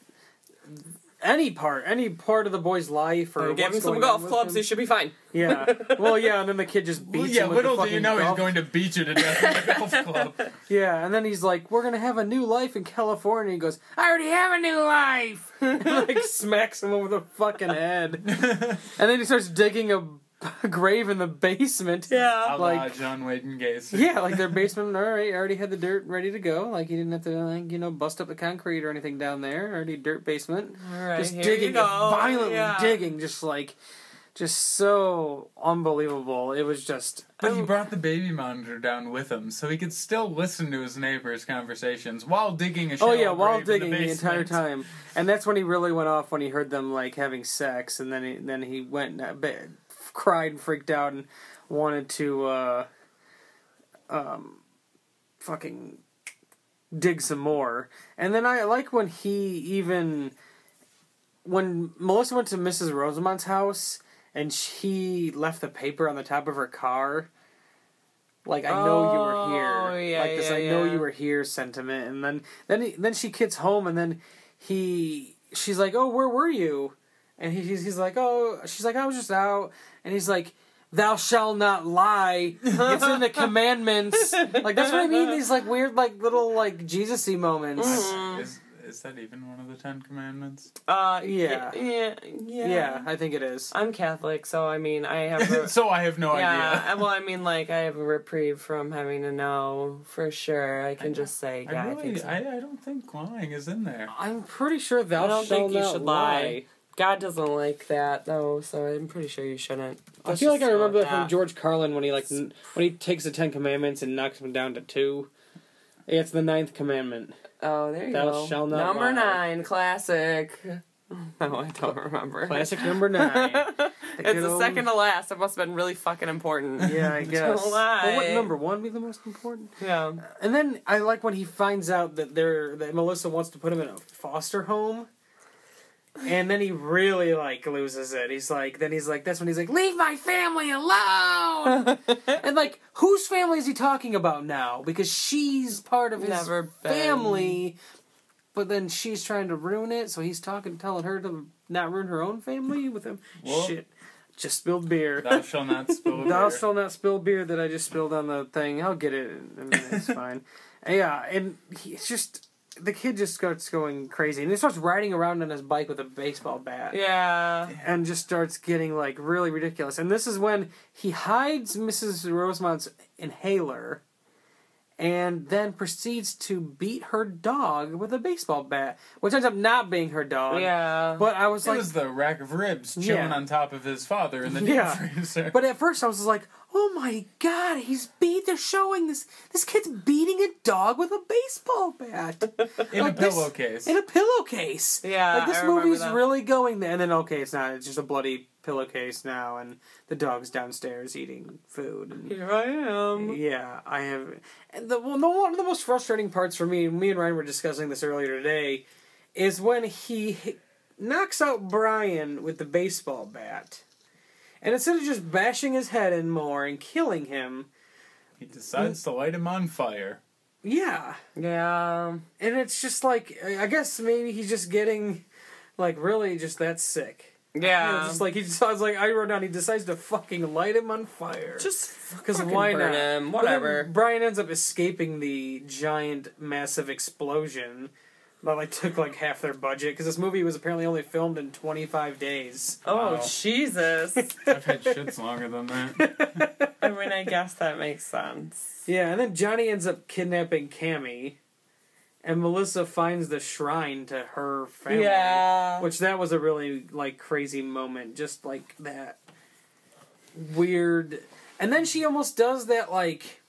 any part, any part of the boy's life, or Or give him some golf clubs. him. He should be fine. Yeah, (laughs) well, yeah, and then the kid just beats Well, yeah, him with the little do fucking you know he's golf- going to beat you to death with a (laughs) golf club. Yeah, and then he's like, "We're gonna have a new life in California." He goes, "I already have a new life," and (laughs) like smacks him over the fucking head. and then he starts digging a, a grave in the basement. Yeah. Like- John Wayne and Gacy. Yeah, like their basement. All right, already had the dirt ready to go. Like he didn't have to, like you know, bust up the concrete or anything down there. Already dirt basement. All right. just digging, you violently Yeah. digging, just like, just so unbelievable. It was just. But he brought the baby monitor down with him, so he could still listen to his neighbors' conversations while digging a Oh yeah, while grave in digging the, entire time, and that's when he really went off when he heard them like having sex, and then he, then he went and uh, cried and freaked out and wanted to, uh, um, fucking dig some more. And then I like when he even when Melissa went to Mrs. Rosamond's house and she left the paper on the top of her car. Like I know you were here, Oh, yeah, like this yeah, I know you were here sentiment, and then then he, then she gets home, and then he she's like, oh, where were you? And he, he's he's like, oh, she's like, I was just out, and he's like, thou shalt not lie. It's in the (laughs) commandments. like that's what I mean. These like weird, like little like Jesus-y moments. Mm-hmm. Is, Is that even one of the Ten Commandments? Uh, Yeah. yeah, yeah. Yeah, I think it is. I'm Catholic, so I mean, I have. (laughs) A, so I have no yeah, idea. well, I mean, like, I have a reprieve from having to know for sure. I can I- just say, yeah, I I, really, think so. I, I don't think lying is in there. I'm pretty sure thou I don't shalt think you not should lie. lie. God doesn't like that though, so I'm pretty sure you shouldn't. I Let's feel like I remember that from George Carlin when he like n- when he takes the Ten Commandments and knocks them down to two. It's the ninth commandment. Oh, there you Thou go. shalt not Number lie. nine, classic. (laughs) No, I don't remember. Classic number nine. (laughs) The it's good the old- second to last. It must have been really fucking important. (laughs) Yeah, I guess. Don't lie. Well, wouldn't number one be the most important? yeah. And then I like when he finds out that they're that Melissa wants to put him in a foster home. And then he really like loses it. He's like, then he's like, that's when he's like, leave my family alone. (laughs) and like, whose family is he talking about now? Because she's part of his Never been. family, but then she's trying to ruin it. So he's talking, telling her to not ruin her own family with him. Well- Shit, just spilled beer. Thou shalt not spill (laughs) Thou beer. shalt not spill beer that I just spilled on the thing. I'll get it in a minute. It's (laughs) fine. Yeah, and he's just the kid just starts going crazy, and he starts riding around on his bike with a baseball bat. Yeah. And just starts getting like really ridiculous. And this is when he hides Mrs. Rosemont's inhaler and then proceeds to beat her dog with a baseball bat, which ends up not being her dog. Yeah. But I was It like, was the rack of ribs chilling Yeah. on top of his father in the deep Yeah. freezer. But at first I was like, "Oh my god, he's beat! They're showing this. This kid's beating a dog with a baseball bat (laughs) in like a this- pillowcase. in a pillowcase. Yeah, like this I movie's that. really going there. And then okay, it's not. It's just a bloody pillowcase now, and the dog's downstairs eating food. And, Here I am. yeah, I have. And the well, the, one of the most frustrating parts for me, me and Ryan were discussing this earlier today, is when he knocks out Brian with the baseball bat. And instead of just bashing his head in more and killing him, he decides to light him on fire. yeah. Yeah. And it's just like, I guess maybe he's just getting, like, really just that sick. You know, Yeah. just like, he just, I was like, I wrote down, he decides to fucking light him on fire. Just Because fucking why burn not? him, But then Whatever. Brian ends up escaping the giant, massive explosion that like took like half their budget because this movie was apparently only filmed in 25 days. Oh Wow. Jesus! (laughs) I've had shits longer than that. (laughs) I mean, I guess that makes sense. Yeah, and then Johnny ends up kidnapping Cammy, and Melissa finds the shrine to her family. Yeah. Which that was a really like crazy moment, just like that weird. And then she almost does that like.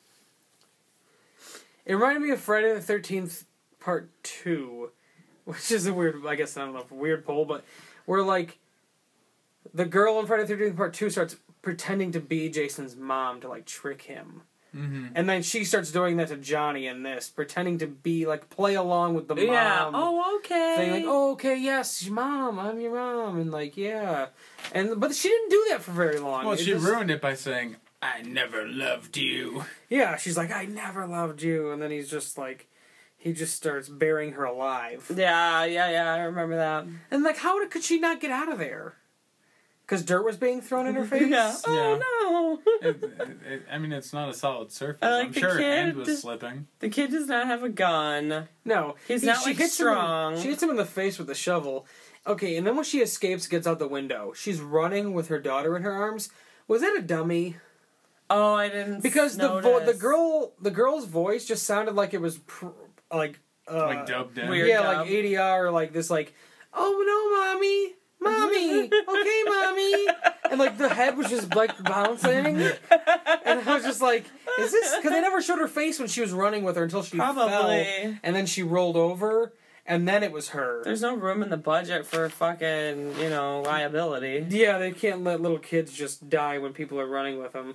It reminded me of Friday the Thirteenth Part Two, (laughs) which is a weird. I guess I don't know weird poll, but where like the girl in Friday the Thirteenth Part Two starts pretending to be Jason's mom to like trick him. hmm And then she starts doing that to Johnny in this, pretending to be like play along with the mom. yeah. Oh, okay. Saying like, "Oh, okay, yes, your mom, I'm your mom," and like, yeah, and but she didn't do that for very long. Well, It she just- ruined it by saying, "I never loved you." Yeah, she's like, "I never loved you," and then he's just like, he just starts burying her alive, Yeah, yeah, yeah. I remember that. and like, how did, could she not get out of there? Because dirt was being thrown in her (laughs) face. Oh, yeah. Oh no. It, it, it, I mean, it's not a solid surface. I like I'm the sure her hand kid. was slipping. the kid does not have a gun. No, He's not, like, hits him in- strong. she hits him in the face with a shovel. Okay, and then when she escapes, gets out the window, she's running with her daughter in her arms. Was that a dummy? Oh, I didn't. Because the vo- the girl the girl's voice just sounded like it was pr- like uh, like dubbed in. weird. yeah, dub. like ADR, like this, like oh no, mommy, mommy, (laughs) okay, mommy, and like the head was just like bouncing, and I was just like, is this? Because they never showed her face when she was running with her until she fell, Probably. and then she rolled over, and then it was her. There's no room in the budget for fucking, you know, liability. Yeah, they can't let little kids just die when people are running with them.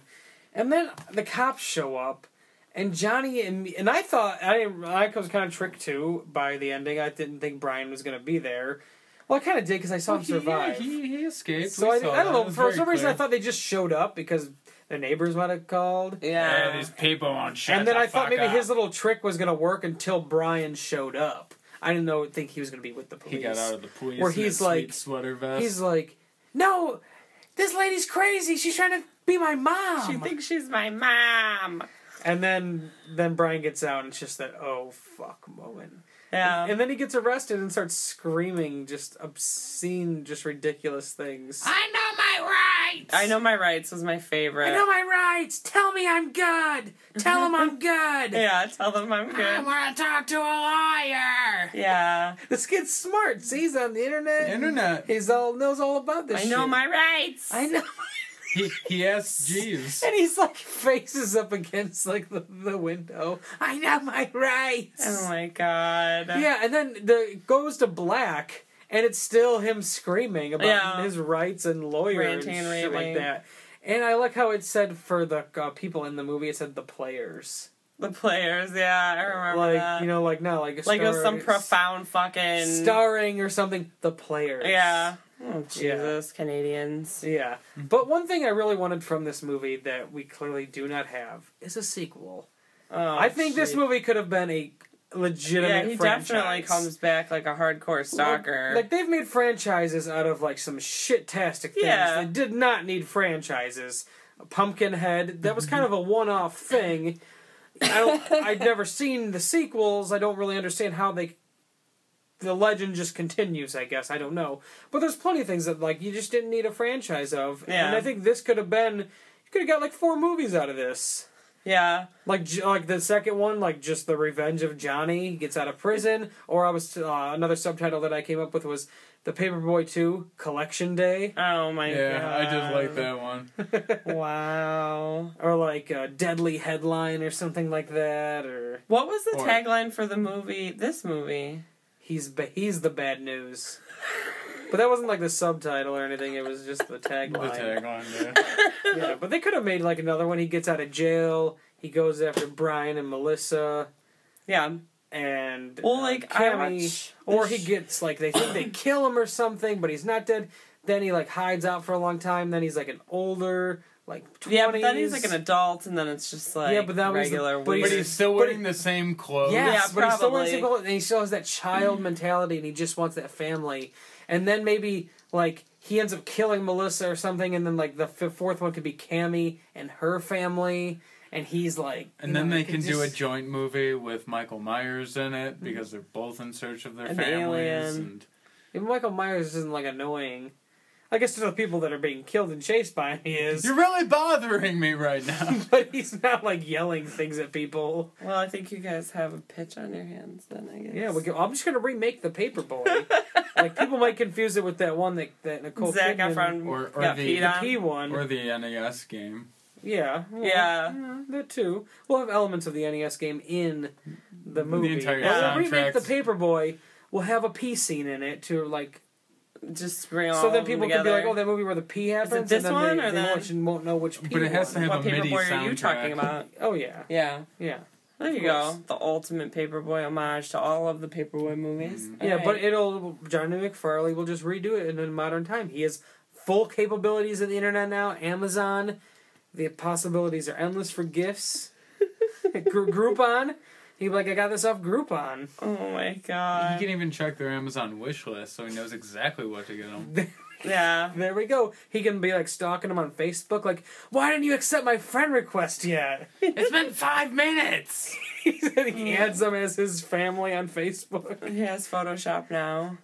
And then the cops show up, and Johnny and me, and I thought I I was kind of tricked too by the ending. I didn't think Brian was gonna be there. Well, I kind of did because I saw him Well, he, survive. Yeah, he, he escaped. so We I, saw I don't know. For very some reason, I thought they just showed up because their neighbors might have called. Yeah. Yeah, these people won't shut and then the I thought maybe up. his little trick was gonna work until Brian showed up. I didn't know think he was gonna be with the police. He got out of the police. Where in his he's sweet like- sweater vest. He's like, no, this lady's crazy. She's trying to be my mom. She thinks she's my mom. And then then Brian gets out, and it's just that oh fuck moment. Yeah. And then he gets arrested and starts screaming just obscene, just ridiculous things. I know my rights. I know my rights was my favorite. I know my rights. Tell me I'm good. Tell him I'm (laughs) good. Yeah, tell them I'm good. I want to talk to a lawyer. Yeah. This kid's smart. See, he's on the internet. Internet. He's all knows all about this. I know my rights. I know. He he asked Jeeves. And he's like faces up against like the, the window. I know my rights. Oh my god. Yeah, and then the goes to black, and it's still him screaming about Yeah. his rights and lawyer Ranting and and shit like that. And I like how it said for the uh, people in the movie, it said the players. The players, yeah, I remember like that. you know, like not like a like it was some profound fucking starring or something. The players. Yeah. Oh Yeah. Jesus, Canadians. Yeah. But one thing I really wanted from this movie that we clearly do not have is a sequel. Oh, I think this movie could have been a legitimate Yeah, he franchise. definitely comes back like a hardcore stalker. Like they've made franchises out of like some shit-tastic things. Yeah. They did not need franchises. Pumpkinhead, that was kind of a one-off thing. I don't. I've never seen the sequels. I don't really understand how they. The legend just continues. I guess I don't know, but there's plenty of things that like you just didn't need a franchise of, Yeah. and I think this could have been. You could have got like four movies out of this. yeah. Like like the second one, like just the revenge of Johnny gets out of prison, or I was uh, another subtitle that I came up with was the Paperboy Two Collection Day, Oh my god. Yeah, I did like that one. (laughs) Wow. or like a Deadly Headline or something like that, or What was the Or- tagline for the movie? This movie. He's ba- he's the bad news. But that wasn't like the subtitle or anything. It was just the tagline. The tagline. tagline, yeah. (laughs) Yeah, but they could have made like another one. He gets out of jail. He goes after Brian and Melissa, Yeah. and Well, uh, like I Cammy- watch. Or he gets like they think they (coughs) kill him or something, but he's not dead. Then he like hides out for a long time. Then he's like an older, like 20s. Yeah, but then he's like an adult, and then it's just like Yeah, but that was the- regular but But he's- weird. he's still wearing the same clothes. Yes, Yeah, but he's still wearing probably. single, and he still has that child mm. mentality, and he just wants that family. And then maybe like he ends up killing Melissa or something, and then like the f- fourth one could be Cammy and her family, and he's like, And then know, they it could can do a joint movie with Michael Myers in it I guess to the people that are being killed and chased by him, he is. you're really bothering me right now. (laughs) but he's not like yelling things at people. Well, I think you guys have a pitch on your hands then, I guess. Yeah, we go, I'm just gonna remake the Paperboy. (laughs) like people might confuse it with that one that that Nicole Zac Kidman, Efron Or- or got the- peed the. P one. or the NES game. yeah, well, Yeah. that too. We'll have elements of the NES game in the movie. entire We'll remake the soundtracks. Paperboy. We'll have a a P scene in it to like, Just bring all so of that people can be like, oh, that movie where the P happens. this and then one they, or they the- won't, won't know which P. But it has to one. have what a MIDI paperboy are you talking about? Oh yeah, Yeah. yeah. There you Of go. The ultimate Paperboy homage to all of the Paperboy movies. Mm. Yeah, Alright. but it'll Johnny McFarlane will just redo it in a modern time. He has full capabilities of the internet now. Amazon, the possibilities are endless for gifts. (laughs) Groupon, he'd be like, I got this off Groupon. Oh my god. He can even check their Amazon wish list so he knows exactly what to get them. (laughs) Yeah. There we go. He can be like stalking them on Facebook, like, why didn't you accept my friend request yet? (laughs) it's been five minutes! he said he adds them as his family on Facebook. He has Photoshop now.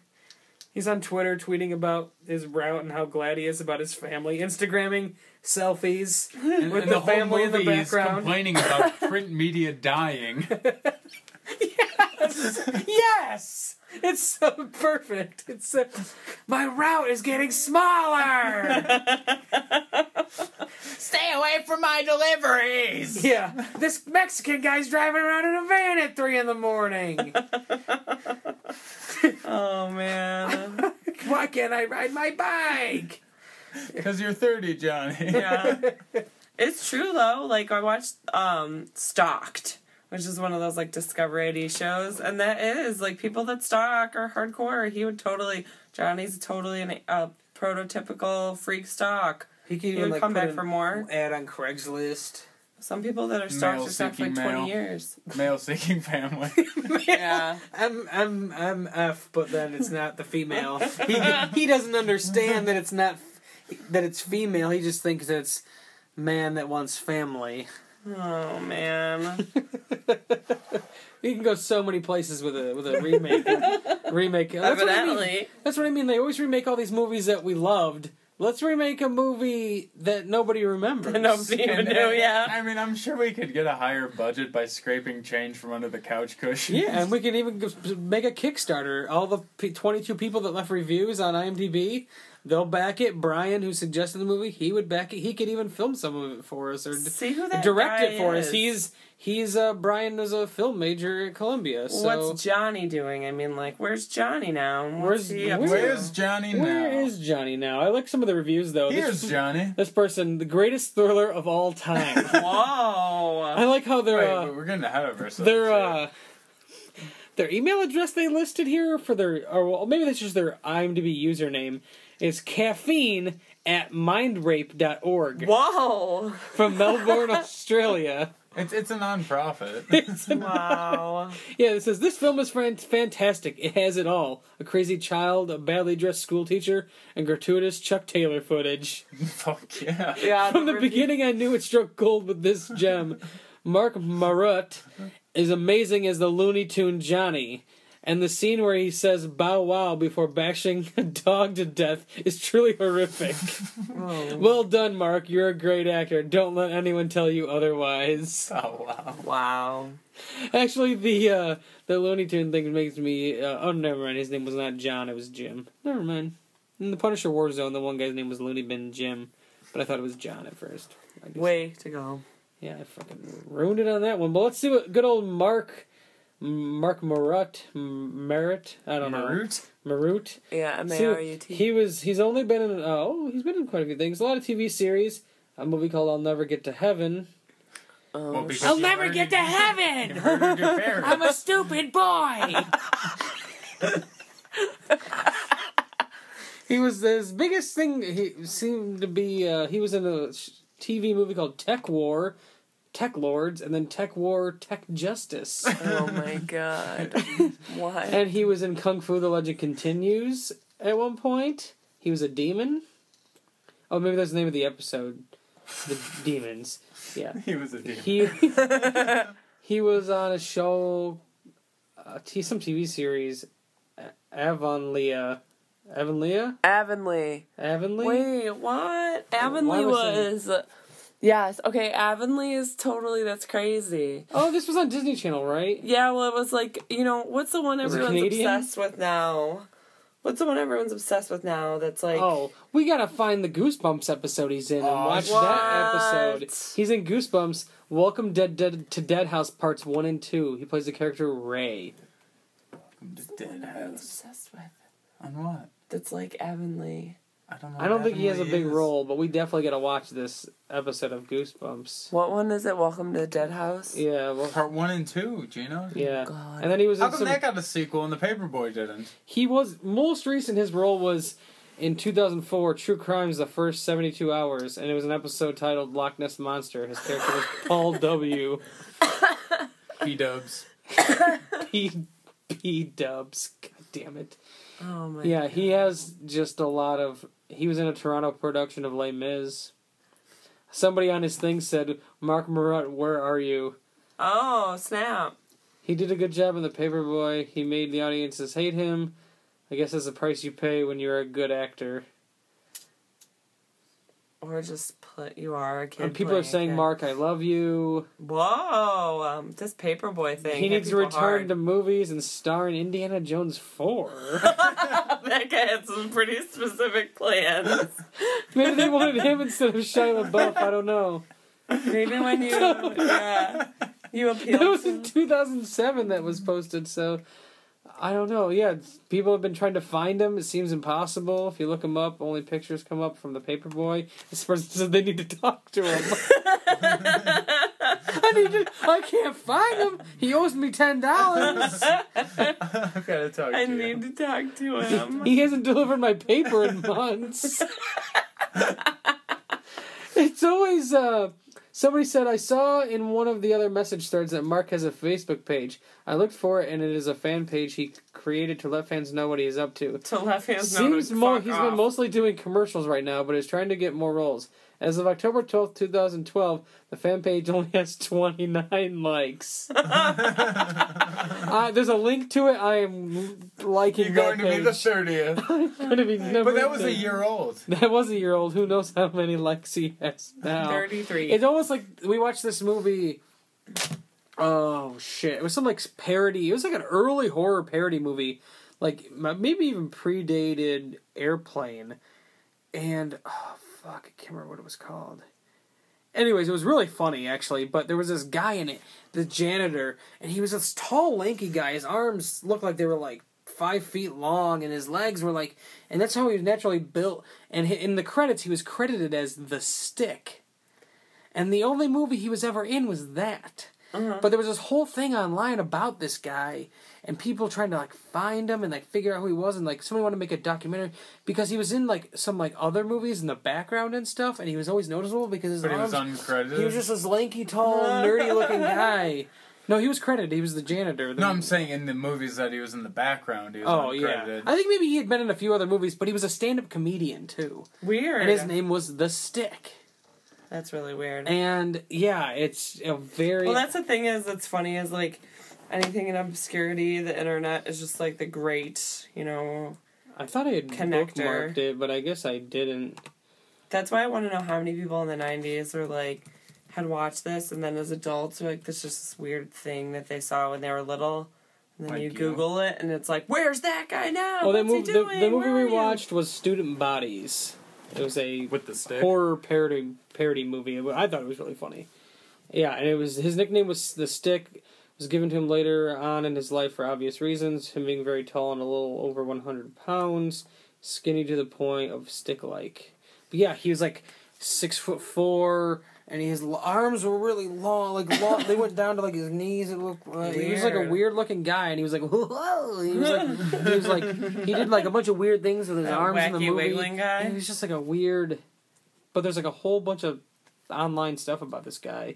He's on Twitter tweeting about his route and how glad he is about his family. Instagramming selfies. (laughs) And, With and the the, family in the background. complaining about (laughs) print media dying. yes! yes! (laughs) It's so perfect. It's so, my route is getting smaller. (laughs) Stay away from my deliveries! (laughs) yeah, this Mexican guy's driving around in a van at three in the morning. Oh man. Why can't I ride my bike? Because you're 30, Johnny. Yeah. It's true though. Like I watched um Stalked, which is one of those like Discovery ID shows, and that is like people that stalk are hardcore. He would totally Johnny's totally an, a prototypical freak stalk. He can He even would like come back an for more. ad on Craigslist. Some people that are stalked are stalked for like Male-seeking twenty years. Male seeking family. (laughs) Yeah. I'm I'm I'm F, but then it's not the female. He he doesn't understand that it's not that it's female. He just thinks it's man that wants family. Oh man. (laughs) You can go so many places with a with a remake. (laughs) remake. That's what I mean. Evidently. That's what I mean. They always remake all these movies that we loved. Let's remake a movie that nobody remembers. Nobody even And, knew, yeah. I mean, I'm sure we could get a higher budget by scraping change from under the couch cushion. Yeah, and we can even g- make a Kickstarter. All the p- 22 people that left reviews on IMDb, they'll back it. Brian, who suggested the movie, he would back it. He could even film some of it for us or See who that direct guy it for us. He's he's uh, Brian was a film major at Columbia. So What's Johnny doing? I mean, like, where's Johnny now? What's Where's- he up where- to? Where's Johnny now? where is Johnny now? I like some of the reviews though. Here's this, Johnny. this person, the greatest thriller of all time. (laughs) Whoa! I like how they're. Wait, uh, but we're getting ahead of ourselves. their here. uh their email address they listed here for their or well, maybe that's just their IMDb username is caffeine at mindrape.org Whoa! from Melbourne, (laughs) Australia. It's it's a non-profit. (laughs) It's an- Wow! yeah, it says this film is fan- fantastic. It has it all: a crazy child, a badly dressed school teacher, and gratuitous Chuck Taylor footage. (laughs) Fuck yeah. Yeah. From the review- beginning, I knew it struck gold with this gem. Mark Marut is amazing as the Looney Tune Johnny. And the scene where he says bow wow before bashing a dog to death is truly horrific. Whoa. (laughs) well done, Mark. You're a great actor. Don't let anyone tell you otherwise. (laughs) Oh wow. Wow. Actually, the uh, the Looney Tune thing makes me. Uh, oh, never mind. His name was not John, it was Jim. Never mind. In the Punisher Warzone, the one guy's name was Looney Bin Jim. But I thought it was John at first. Way to go. Yeah, I fucking ruined it on that one. But let's see what good old Mark, Mark Marut, Merritt, I don't Marut? know, Marut. Marut? Yeah, M See A what- R U T. He was. He's only been in. Oh, he's been in quite a few things. A lot of TV series. A movie called I'll Never Get to Heaven. Well, Oh, because I'll you never already- get to you heaven. murdered your parents. (laughs) I'm a stupid boy. (laughs) he was his biggest thing. He seemed to be. Uh, he was in a TV movie called TekWar, TekLords, and then TekWar, Tech Justice. (laughs) oh my god. what? and he was in Kung Fu: The Legend Continues at one point. He was a demon. Oh, maybe that's the name of the episode. The demons. Yeah. (laughs) he was a demon. He (laughs) he was on a show, uh, t- some TV series, A- Avonlea, Avonlea, Avonlea. Avonlea. Wait, what? Why Avonlea was was. Yes. Okay. Avonlea is totally. That's crazy. Oh, this was on Disney Channel, right? Yeah. Well, it was like you know what's the one everyone's obsessed with now? What's the one everyone's obsessed with now? That's like. oh, we gotta find the Goosebumps episode he's in and Oh, watch what? that episode. He's in Goosebumps. Welcome Dead, Dead to Dead House parts one and two. He plays the character Ray. What's the one everyone's obsessed with? On what? That's like Avonlea. I don't know. I don't what think he has a big is. role, but we definitely gotta watch this episode of Goosebumps. What one is it? Welcome to the Dead House. Yeah, well, Part one and two, Gino. Oh yeah. God. And then he was How in come some. that got a sequel and the Paperboy didn't? He was most recent. His role was in 2004, True Crimes: The First 72 Hours, and it was an episode titled Loch Ness Monster. His character was (laughs) Paul W. (laughs) P Dubs. (laughs) P. P. Dubs. God damn it. Oh my. Yeah, he has just a lot of. He was in a Toronto production of Les Mis. Somebody on his thing said, "Mark Marat, where are you?" Oh snap! He did a good job in The Paperboy. He made the audiences hate him. I guess that's the price you pay when you're a good actor. Or just put you are a kid. And people are saying, "Mark, I love you." Whoa! Um, this paperboy thing. He needs to return hard. to movies and star in Indiana Jones 4. (laughs) that guy had some pretty specific plans. (laughs) Maybe they wanted him instead of Shia LaBeouf. I don't know. Maybe when you (laughs) yeah you appeal That was to in 2007 that was posted, so I don't know. Yeah, people have been trying to find him. It seems impossible. If you look him up, only pictures come up from the Paperboy. This person said they need to talk to him. (laughs) I need to. I can't find him. He owes me ten dollars. I've got to talk I to you. need to talk to him. He hasn't delivered my paper in months. (laughs) it's always uh somebody said I saw in one of the other message threads that Mark has a Facebook page. I looked for it and it is a fan page he created to let fans know what he is up to. to left hands know to Seems more he's off. been mostly doing commercials right now, but is trying to get more roles. As of October 12th, 2012, the fan page (laughs) only has 29 likes. (laughs) (laughs) uh, there's a link to it. I am liking You're going that to be the thirtieth. (laughs) going to be number But that was a year old. (laughs) That was a year old. Who knows how many likes he has now? 33. It's almost like we watched this movie. Oh shit! It was some like parody. It was like an early horror parody movie, like maybe even predated Airplane. And oh fuck, I can't remember what it was called. Anyways, it was really funny actually. But there was this guy in it, the janitor, and he was this tall, lanky guy. His arms looked like they were like five feet long, and his legs were like, and that's how he was naturally built. And in the credits, he was credited as the Stick. And the only movie he was ever in was that. Uh-huh. But there was this whole thing online about this guy and people trying to like find him and like figure out who he was and like somebody wanted to make a documentary because he was in like some like other movies in the background and stuff and he was always noticeable because his But he was arms- uncredited. he was just this lanky, tall, nerdy looking (laughs) guy. No, he was credited. He was the janitor. The- No, I'm saying in the movies that he was in the background, he was Oh yeah. I think maybe he had been in a few other movies, but he was a stand-up comedian too, Weird. and his name was The Stick. That's really weird. And yeah, it's a very Well, that's the thing is that's funny is like anything in obscurity, the internet is just like the great, you know. I thought I had Connector. bookmarked it, but I guess I didn't. That's why I want to know how many people in the '90s were like had watched this, and then as adults, were like this just this weird thing that they saw when they were little, and then Like you you. Google it, and it's like, where's that guy now? Well, the, What's he mov- the, doing? the movie Where we are watched was Student Bodies. It was a With the stick. horror parody parody movie. I thought it was really funny. Yeah, and it was his nickname was the Stick. Was given to him later on in his life for obvious reasons. Him being very tall and a little over one hundred pounds, skinny to the point of stick like. But yeah, he was like six foot four, and his arms were really long. Like long, they went down to like his knees. It looked. Uh, he was like a Weird. weird looking guy, and he was like (laughs) whoa. He was like he was like he did like a bunch of weird things with his That arms in the movie. wiggling guy? And He was just like a weird. But there's like a whole bunch of online stuff about this guy.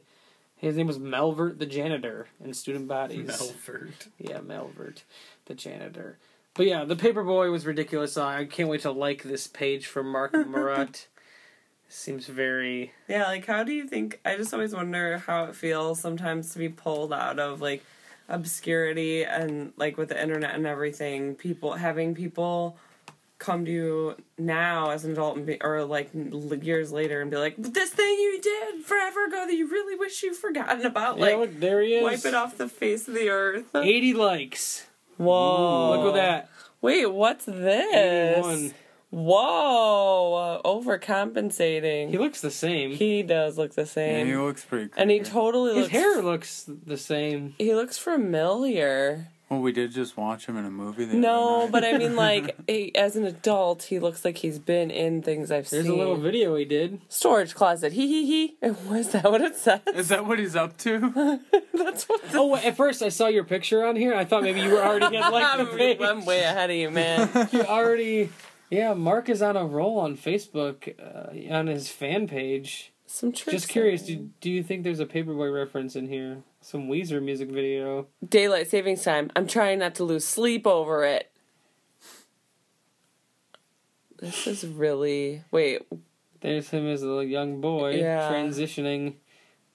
His name was Melvert the janitor in Student Bodies. Melvert. Yeah, Melvert the janitor. But yeah, the Paperboy was ridiculous. I can't wait to like this page from Mark (laughs) Marat. Seems very. Yeah, like how do you think? I just always wonder how it feels sometimes to be pulled out of like obscurity and like with the internet and everything. People having people come to you now as an adult and be, or like years later and be like, "This thing you did forever ago that you really wish you've forgotten about." Yeah, Like, look, there he is. wipe it off the face of the earth. 80 likes. Whoa! Look at that. Wait, what's this? 81. Whoa! Overcompensating. He looks the same. He does look the same. And same. he looks pretty cool. And he totally His looks. hair looks the same. He looks familiar. Well, we did just watch him in a movie. The No, other night. but I mean, like, (laughs) he- as an adult, he looks like he's been in things I've There's seen. There's a little video he did. Storage closet. He he he. Was that what it says? Is that what he's up to? (laughs) That's what. The- Oh, at first I saw your picture on here. I thought maybe you were already had liked (laughs) the I'm, page. I'm way ahead of you, man. You already, yeah. Mark is on a roll on Facebook uh, on his fan page. Some tricks. Just curious, do, do you think there's a Paperboy reference in here? Some Weezer music video. Daylight savings time. I'm trying not to lose sleep over it. This is really wait. There's him as a young boy Yeah. transitioning.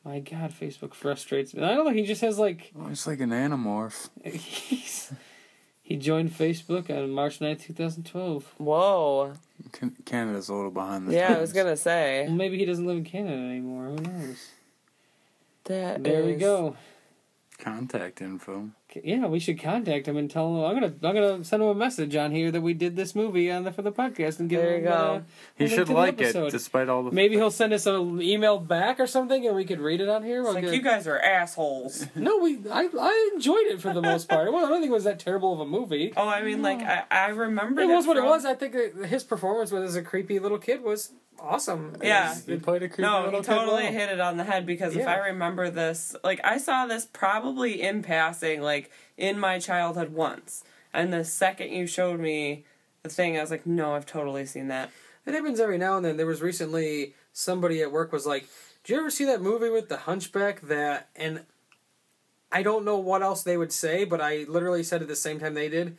My God, Facebook frustrates me. I don't know. He just has like Oh, it's like an animorph. (laughs) he's, he joined Facebook on March 9th, 2012. Whoa. Canada's a little behind the Yeah, I was gonna say Well, maybe he doesn't live in Canada anymore. Who knows? That. There we go. Contact info. Yeah, we should contact him and tell him. I'm gonna, I'm gonna send him a message on here that we did this movie on the for the podcast and give There him. you go. Uh, He should like it, despite all the. Maybe he'll send us an email back or something, and we could read it on here. It's We'll like get- you guys are assholes. (laughs) no, we, I, I enjoyed it for the most part. Well, I don't think it was that terrible of a movie. Oh, I mean, like I, I remember. It was what it was. I think his performance with as a creepy little kid was awesome. Yeah. he played a creepy No, little he totally well. hit it on the head because if I remember this, like I saw this probably in passing, like in my childhood once, and the second you showed me the thing, I was like, no, I've totally seen that. It happens every now and then. There was recently somebody at work was like, "Did you ever see that movie with the Hunchback?" That and I don't know what else they would say, but I literally said at the same time they did.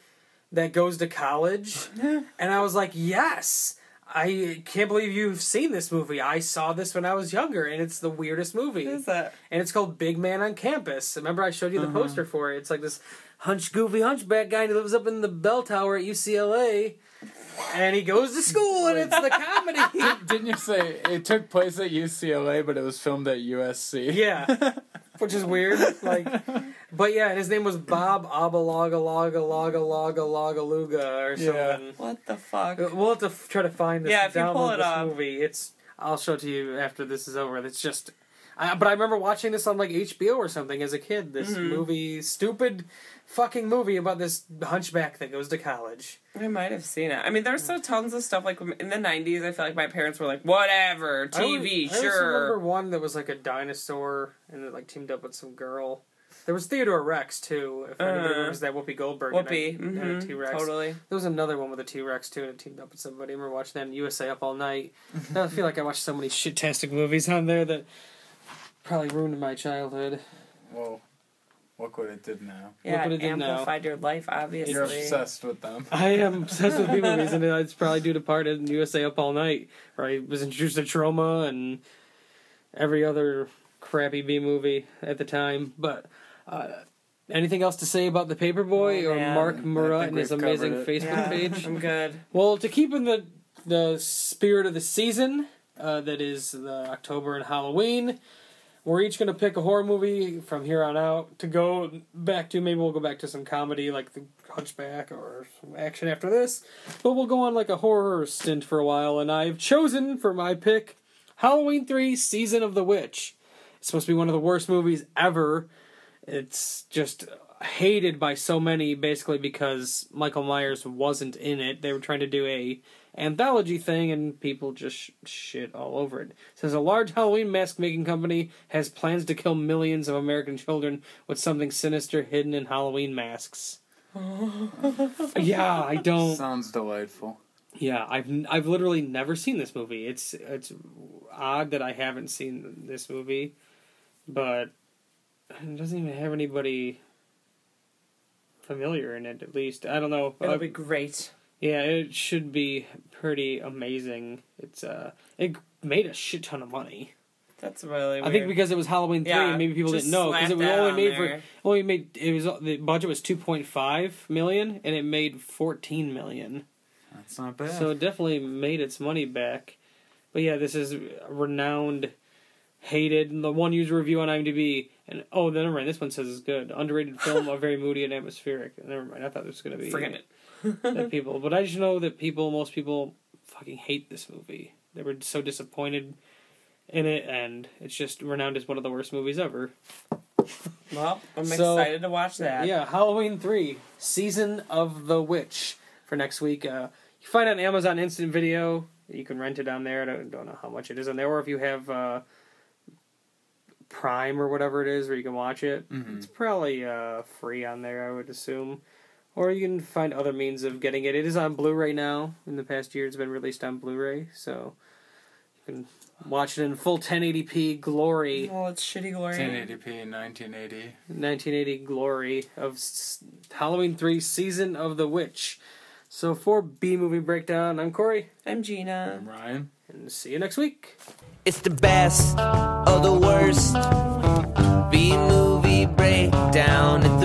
That goes to college, (laughs) and I was like, "Yes." I can't believe you've seen this movie. I saw this when I was younger, and it's the weirdest movie. What is that? and it's called Big Man on Campus. Remember, I showed you Uh-huh. the poster for it. It's like this hunch, goofy hunchback guy who lives up in the bell tower at UCLA, and he goes to school, and it's the comedy. (laughs) Didn't you say it took place at UCLA, but it was filmed at USC? yeah, (laughs) which is weird. Like, but yeah, and his name was Bob Abalaga Laga Laga Laga Laga Luga or Yeah. something. What the fuck? Uh, we'll have to f- try to find this. Yeah, if you pull it this up. movie, it's. I'll show it to you after this is over. It's just. I, but I remember watching this on like HBO or something as a kid. This Mm-hmm. movie, stupid, fucking movie about this hunchback that goes to college. I might have seen it. I mean, there's so tons of stuff like in the '90s. I feel like my parents were like, "Whatever, TV, I sure." remember one that was like a dinosaur and it like teamed up with some girl. There was Theodore Rex too. If anybody Uh, remembers that Whoopi Goldberg Whoopi, and a, and a T Rex. totally. There was another one with a T Rex too, and it teamed up with somebody. I remember watching that in USA Up All Night. (laughs) I feel like I watched so many shit-tastic movies on there that probably ruined my childhood. Well, look what it did now. Yeah, what it it did now. amplified your life, obviously. You're obsessed with them. (laughs) I am obsessed with B movies, and it's probably due to part in USA Up All Night, where I was introduced to Trauma and every other crappy B movie at the time. But uh, anything else to say about the Paperboy Oh, or man. Mark I Murat and his amazing covered Facebook Yeah, page? I'm good. Well, to keep in the the spirit of the season, uh, that is the October and Halloween, we're each to pick a horror movie from here on out to go back to. Maybe we'll go back to some comedy like The Hunchback or some action after this, but we'll go on like a horror stint for a while. And I've chosen for my pick Halloween Three: Season of the Witch. It's supposed to be one of the worst movies ever. It's just hated by so many basically because Michael Myers wasn't in it. They were trying to do a anthology thing and people just sh- shit all over it. It says a large Halloween mask making company has plans to kill millions of American children with something sinister hidden in Halloween masks. (laughs) yeah, I don't Sounds delightful. yeah, I've n- I've literally never seen this movie. It's it's odd that I haven't seen this movie, but it doesn't even have anybody familiar in it. At least I don't know. It'll Uh, be great. Yeah, it should be pretty amazing. It's uh, it made a shit ton of money. That's really. Weird. I think because it was Halloween three, Yeah, and maybe people didn't know because it was only made there. for only made it was the budget was two point five million, and it made fourteen million. That's not bad. So it definitely made its money back. But yeah, this is renowned, hated. The one user review on IMDb, and oh, never mind. This one says it's good. Underrated film, (laughs) a very moody and atmospheric. Never mind. I thought this was gonna be Forget it. That people, but I just know that people, most people, fucking hate this movie. They were so disappointed in it, and it's just renowned as one of the worst movies ever. Well, I'm So, excited to watch that. Yeah, Halloween three, season of the witch for next week. Uh, you find it on Amazon Instant Video. You can rent it on there. I don't, don't know how much it is on there, or if you have uh, Prime or whatever it is, where you can watch it. Mhm. It's probably uh, free on there, I would assume or you can find other means of getting it. It is on Blu-ray now. In the past year, it's been released on Blu-ray, so you can watch it in full 1080p glory. Well, it's shitty glory. 1080p, 1980. 1980 glory of Halloween 3: Season of the Witch. So for B movie breakdown, I'm Corey. I'm Gina. I'm Ryan. And see you next week. It's the best of the worst. B movie breakdown.